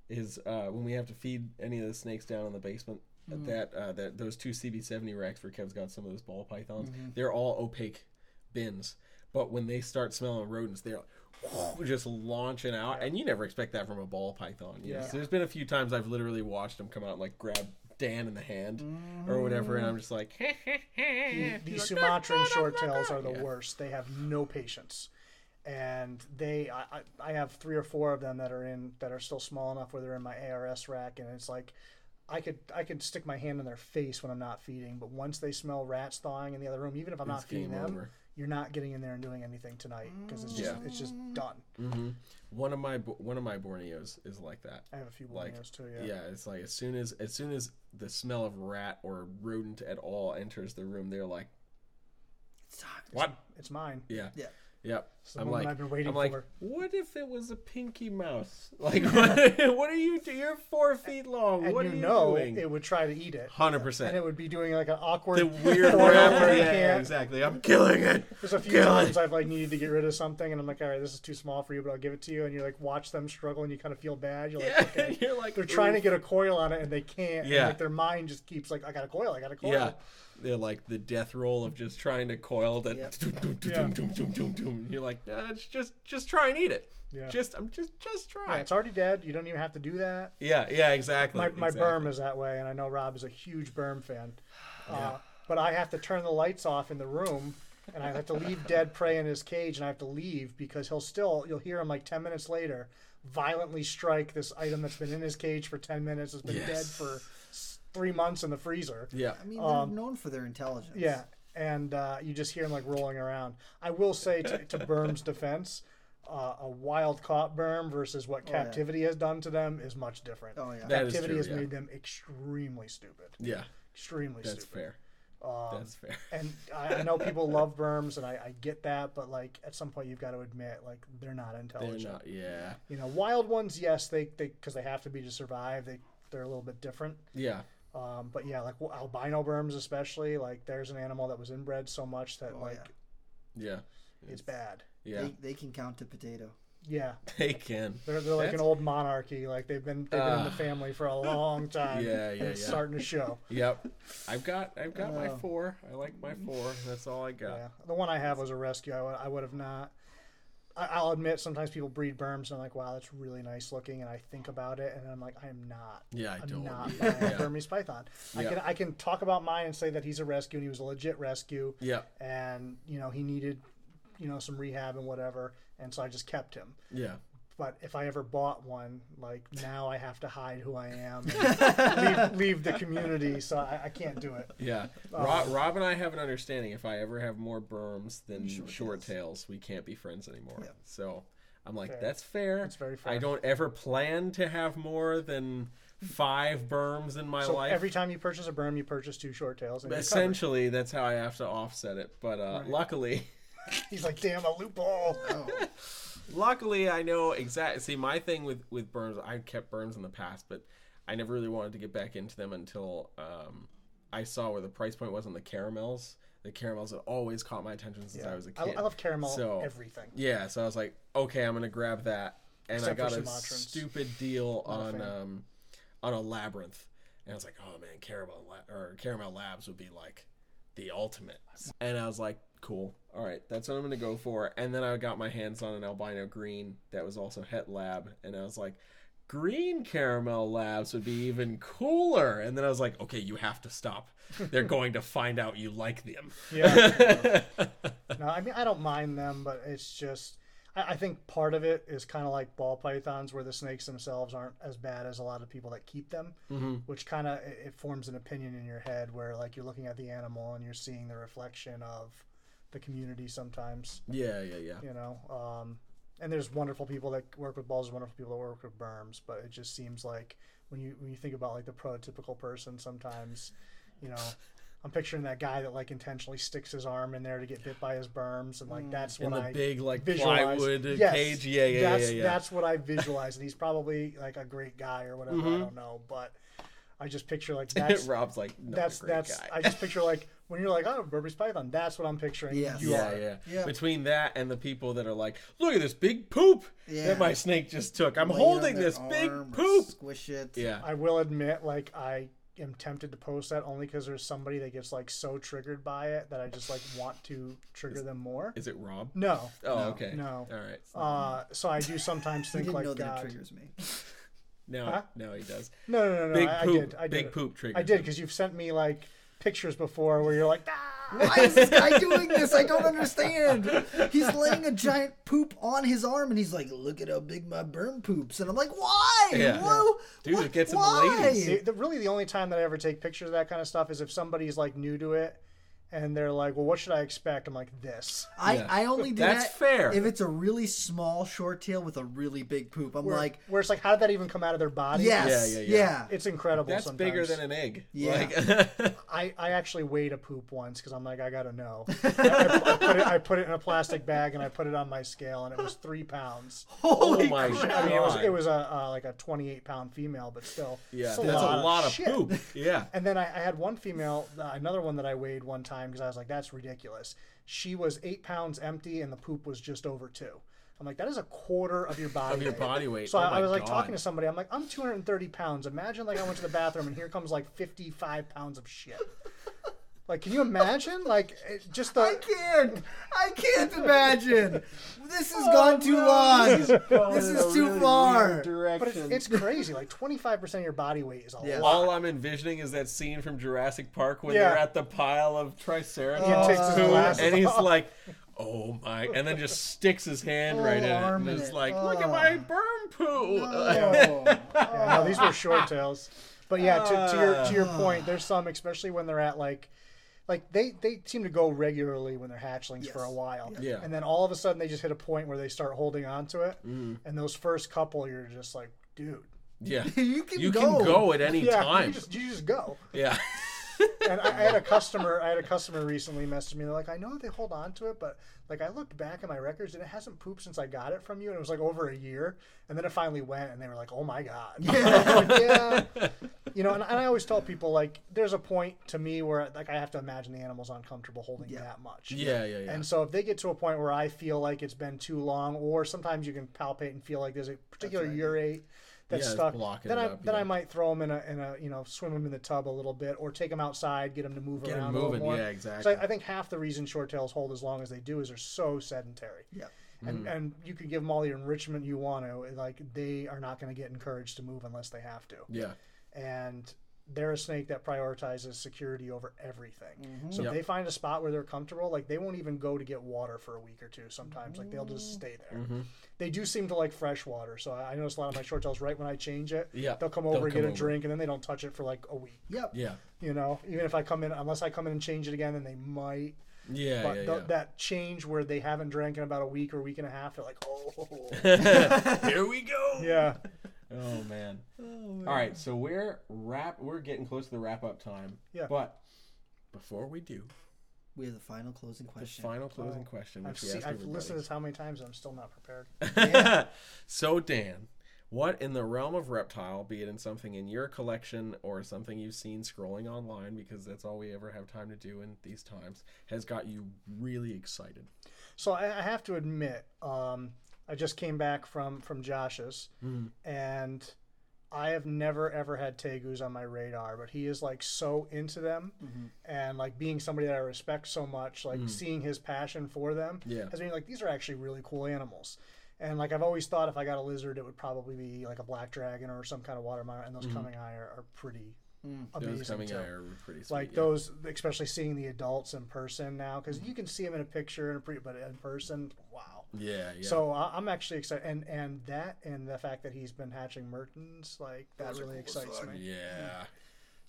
is uh, when we have to feed any of the snakes down in the basement. Mm. That uh, that those two CB70 racks where Kev's got some of those ball pythons, Mm-hmm. they're all opaque bins. But when they start smelling rodents, they're [LAUGHS] just launching out, and you never expect that from a ball python. You know? Yeah. So there's been a few times I've literally watched them come out and like grab Dan in the hand or mm. whatever, and I'm just like, [LAUGHS] The- These Sumatran short tails are the worst. They have no patience, and they I, I, have three or four of them that are in that are still small enough where they're in my ARS rack, and it's like I could I could stick my hand in their face when I'm not feeding, but once they smell rats thawing in the other room, even if I'm not feeding them, over. You're not getting in there and doing anything tonight because it's just Yeah. it's just done. hmm One of my one of my Borneos is like that. I have a few Like, Borneos too. Yeah. Yeah. it's like as soon as as soon as the smell of rat or rodent at all enters the room, they're like, It's time. "What?" it's mine. Yeah, Yeah. Yep. the I'm like, I've been waiting I'm like, for. what if it was a pinky mouse? [LAUGHS] Like, what, what are you doing? You're four feet long. And what you are you know doing? it would try to eat it. Hundred And percent. And it would be doing like an awkward The weird [LAUGHS] rap. Yeah, exactly. I'm killing it. There's a few Kill it. times I've like needed to get rid of something, and I'm like, all right, this is too small for you, but I'll give it to you. And you like watch them struggle, and you kind of feel bad. You're like, Yeah, okay. [LAUGHS] you're like They're trying to get a coil on it, and they can't. and, Yeah. like their mind just keeps like, I got a coil, I got a coil. Yeah. They're like the death roll of just trying to coil that. Yep. Yeah. You're like, nah, it's just just try and eat it. Yeah. Just I'm just just try. Yeah, it's already dead. You don't even have to do that. yeah, yeah, exactly. My, my exactly. berm is that way, and I know Rob is a huge berm fan. [SIGHS] Uh, but I have to turn the lights off in the room, and I have to leave [LAUGHS] dead prey in his cage, and I have to leave because he'll still, you'll hear him like 10 minutes later violently strike this item that's been in his cage for 10 minutes, has been Yes. dead for s- three months in the freezer. Yeah. I mean, they're Um, known for their intelligence. Yeah, and uh, you just hear him like rolling around. I will say to, to Berm's defense, uh, a wild caught Berm versus what Oh, yeah. captivity has done to them is much different. Oh, yeah. That is captivity true, has yeah. made them extremely stupid. Yeah, Extremely stupid. that's stupid. fair. Um, That's fair. [LAUGHS] and I, I know people love Berms, and I, I get that, but like at some point you've got to admit, like they're not They're intelligent. not. Yeah. You know, wild ones, yes, they they because they have to be to survive. They they're a little bit different. Yeah. Um, but yeah, like albino Berms especially, like there's an animal that was inbred so much that Oh, like Yeah. it's bad. Yeah. They, they can count to potato. Yeah, [LAUGHS] They can. they're, they're like That's- an old monarchy. Like they've been they've been in the Ah. family for a long [LAUGHS] time. Yeah, and yeah, it's yeah. starting to show. Yep. I've got I've got my Oh. four. I like my four. That's all I got. Yeah, the one I have was a rescue. I would, I would have not. I'll admit, sometimes people breed berms, and I'm like, wow, that's really nice looking, and I think about it, and I'm like, I am not. Yeah, I I'm don't. not Yeah. [LAUGHS] buying a Burmese python. I can I can talk about mine and say that he's a rescue, and he was a legit rescue, Yeah. and you know he needed, you know, some rehab and whatever, and so I just kept him. Yeah. But if I ever bought one, like now I have to hide who I am, and [LAUGHS] leave, leave the community, so I, I can't do it. Yeah. Um, Rob, Rob and I have an understanding. If I ever have more berms than Short short, tails, we can't be friends anymore. Yeah. So I'm like, Fair. that's fair. It's very fair. I don't ever plan to have more than five berms in my So life. every time you purchase a berm, you purchase two short tails. And. Essentially, that's how I have to offset it. But uh, Right. luckily, He's like, damn, a loophole. Oh, luckily, I know exactly. See, my thing with with berms, I kept berms in the past, but I never really wanted to get back into them until um, I saw where the price point was on the caramels. The caramels have always caught my attention since Yeah. I was a I, kid. I love caramel So- everything. Yeah, so I was like, okay, I'm gonna grab that, and Except I got a Sumatrans. stupid deal Not on um on a labyrinth, and I was like, oh man, caramel La- or caramel labs would be like the ultimate, and I was like, cool, all right, that's what I'm gonna go for, and then I got my hands on an albino green that was also het lab, and I was like. Green caramel labs would be even cooler. And then I was like, okay, you have to stop. They're going to find out you like them. Yeah. [LAUGHS] no, I mean, I don't mind them, but it's just, I, I think part of it is kind of like ball pythons, where the snakes themselves aren't as bad as a lot of people that keep them, Mm-hmm. which kind of it, it forms an opinion in your head where like you're looking at the animal and you're seeing the reflection of the community sometimes. Yeah, yeah, yeah. you know um, and there's wonderful people that work with balls wonderful people that work with berms but it just seems like when you when you think about like the prototypical person sometimes you know [LAUGHS] i'm picturing that guy that like intentionally sticks his arm in there to get bit by his berms and like that's what In the i big like visualize. plywood Yes, cage. Yeah, yeah, that's, yeah, yeah. that's what i visualize and he's probably like a great guy or whatever Mm-hmm. i don't know but i just picture like [LAUGHS] that's Rob's like, that's that's guy. i just picture like when you're like oh Burmese python that's what i'm picturing Yes. you yeah, are yeah, Yeah. Between that and the people that are like, look at this big poop Yeah. that my snake just took. I'm lay holding this big poop. Squish it. Yeah. I will admit, like I am tempted to post that only because there's somebody that gets like so triggered by it that I just like want to trigger them more. Is it Rob? No, Oh, No. okay. No. All right. uh, so I do sometimes [LAUGHS] think didn't like know that God. it triggers me. No, Huh? no, he does. No, no, no, no. Big I, I poop. did. I did. big it. poop trigger. I did because you've sent me like pictures before where you're like, ah! Why is this guy doing this? I don't understand. He's laying a giant poop on his arm, and he's like, "Look at how big my berm poops." And I'm like, "Why? Yeah. Whoa, Dude, what- it gets him why? ladies. The, the- really, the only time that I ever take pictures of that kind of stuff is if somebody's like new to it and they're like, "Well, what should I expect?" I'm like, "This." I, Yeah. I only do That's that fair. if it's a really small short tail with a really big poop. I'm Where, like, where it's like, how did that even come out of their body? yes, Yeah, yeah, yeah, yeah. It's incredible. That's sometimes. bigger than an egg. Yeah. Like, [LAUGHS] I, I actually weighed a poop once because I'm like I gotta know. [LAUGHS] I, I, I put it I put it in a plastic bag and I put it on my scale and it was three pounds. Holy oh my crap. god. I mean it was it was a uh, like a 28 pound female, but still, yeah, it's that's a lot of shit. poop. Yeah. And then I, I had one female, uh, another one that I weighed one time because I was like, that's ridiculous. She was eight pounds empty and the poop was just over two. I'm like, that is a quarter of your body Of your weight. body weight. So Oh I, I was like God. talking to somebody. I'm like, I'm 230 pounds. Imagine like I went to the bathroom and here comes like 55 pounds of shit. Like, can you imagine? Like, just the. I can't. I can't imagine. This has Oh, gone too long. This is too far. But it's, it's crazy. Like 25% of your body weight is a Yeah. lot. All I'm envisioning is that scene from Jurassic Park when Yeah. they're at the pile of Triceratops He takes his poo, and he's off. like, "Oh my!" and then just sticks his hand right in it, and in it's it. like, "Look at Oh. my berm poo." Oh. [LAUGHS] Yeah, no, these were short tails. But yeah, to, to your to your Ah. point, there's some, especially when they're at like, like they they seem to go regularly when they're hatchlings for a Yes. while. Yeah. And then all of a sudden they just hit a point where they start holding on to it, Mm. and those first couple, you're just like, dude, yeah, [LAUGHS] You can you go. can go at any yeah, time. you just you just go. Yeah, [LAUGHS] And I, I had a customer, I had a customer recently message me. They're like, I know they hold on to it, but like I looked back at my records and it hasn't pooped since I got it from you, and it was like over a year. And then it finally went, and they were like, Oh my god. [LAUGHS] Yeah. yeah. You know, and, and I always tell people like, there's a point to me where like I have to imagine the animal's uncomfortable holding Yeah. that much. yeah, yeah, yeah. And so if they get to a point where I feel like it's been too long, or sometimes you can palpate and feel like there's a particular right. urate that's Yeah, stuck, then I up, then I might throw them in a in a you know swim them in the tub a little bit, or take them outside, get them to move Get around a little moving, more. yeah, exactly. I, I think half the reason short tails hold as long as they do is they're so sedentary. Yeah. And Mm. and you can give them all the enrichment you want to, like they are not going to get encouraged to move unless they have to yeah, and they're a snake that prioritizes security over everything. Mm-hmm. So Yep. if they find a spot where they're comfortable, like they won't even go to get water for a week or two. Sometimes, like they'll just stay there. Mm-hmm. They do seem to like fresh water, so I I notice a lot of my short tails. Right when I change it, Yeah, they'll come they'll over and get come a drink, and then they don't touch it for like a week. Yep. yeah, You know, even if I come in, unless I come in and change it again, then they might. yeah, But yeah, th- yeah. that change where they haven't drank in about a week or week and a half, they're like, oh, [LAUGHS] Here we go. [LAUGHS] yeah. [LAUGHS] Oh man. All right, so we're wrap. We're getting close to the wrap up time. Yeah. But before we do, We have the final closing question. the question. final closing question, I've, we seen, I've listened to this how many times, and I'm still not prepared. [LAUGHS] so Dan, what in the realm of reptile, be it in something in your collection or something you've seen scrolling online, because that's all we ever have time to do in these times, has got you really excited? So I, I have to admit, um, I just came back from from Josh's, hmm. and I have never ever had tegus on my radar, but he is like so into them, mm-hmm. and like being somebody that I respect so much, like hmm. seeing his passion for them, Yeah. has been like these are actually really cool animals. And like I've always thought, if I got a lizard, it would probably be like a black dragon or some kind of water monitor, and those hmm. cumingi are, are pretty amazing Those coming too eye are pretty sweet. like yeah. those especially seeing the adults in person now because you can see them in a picture and a pre- but in person wow Yeah, yeah. so I- i'm actually excited and and that and the fact that he's been hatching mertens like that really excites me yeah. Mm.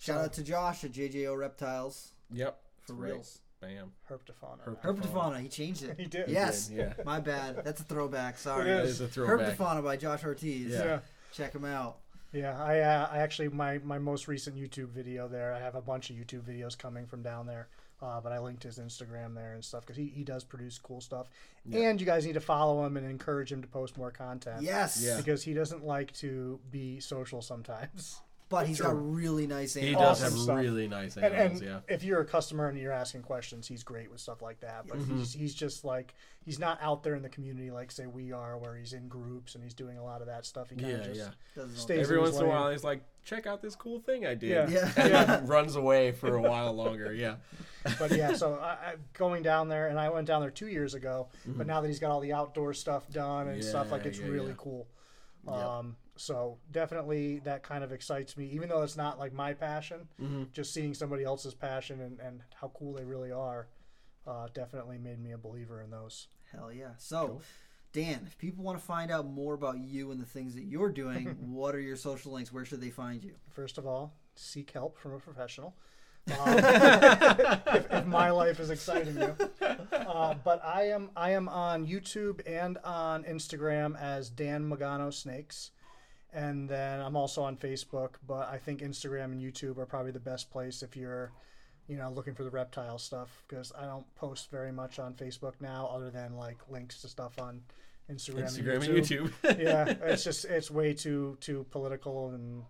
Shout out to Josh at JJO Reptiles Yep. for That's right. reals. Bam. herptofauna Herp- Herpetofauna, he changed it. [LAUGHS] He did. Yes. He did, yeah. My bad. That's a throwback. [LAUGHS] Sorry. It That is. is a throwback. Herpetofauna by Josh Ortiz. Yeah. yeah Check him out. Yeah i uh, i actually my my most recent youtube video there i have a bunch of youtube videos coming from down there uh, but I linked his Instagram there and stuff because he, he does produce cool stuff. And you guys need to follow him and encourage him to post more content. Yes. Yeah. Because he doesn't like to be social sometimes. But he's got really nice He animals. does have stuff. really nice and, and yeah. if you're a customer and you're asking questions, he's great with stuff like that. But Mm-hmm. he's he's just like he's not out there in the community like say we are, where he's in groups and he's doing a lot of that stuff. He kind Yeah, of just yeah. Stays Every in once his in a while, he's like, check out this cool thing I did. Yeah. Yeah. And then [LAUGHS] runs away for a while longer, yeah. [LAUGHS] But yeah, so I, I, going down there, and I went down there two years ago. But now that he's got all the outdoor stuff done and stuff, like Mm-hmm. It's yeah, really yeah. cool. Yep. Um, so definitely that kind of excites me, even though it's not like my passion. Mm-hmm. Just seeing somebody else's passion and, and how cool they really are, uh, definitely made me a believer in those. Hell yeah. So, Dan, if people want to find out more about you and the things that you're doing, [LAUGHS] what are your social links? Where should they find you? First of all, seek help from a professional. [LAUGHS] Um, if, if my life is exciting you. Uh, but I am I am on YouTube and on Instagram as Dan Magano Snakes, and then I'm also on Facebook. But I think Instagram and YouTube are probably the best place if you're, you know, looking for the reptile stuff because I don't post very much on Facebook now, other than like links to stuff on Instagram, Instagram and and YouTube. YouTube. yeah, [LAUGHS] it's just it's way too too political, and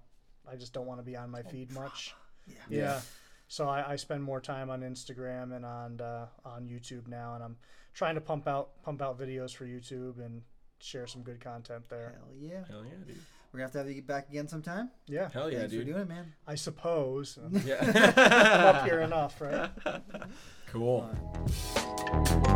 I just don't want to be on my feed much. Yeah. Yeah. So I, I spend more time on Instagram and on uh, on YouTube now, and I'm trying to pump out pump out videos for YouTube and share some good content there. Hell yeah. Hell yeah, dude. We're gonna have to have you back again sometime. Yeah, Hell yeah, Thanks for doing it, man. I suppose I'm Yeah. up here enough, right? [LAUGHS] cool. All right.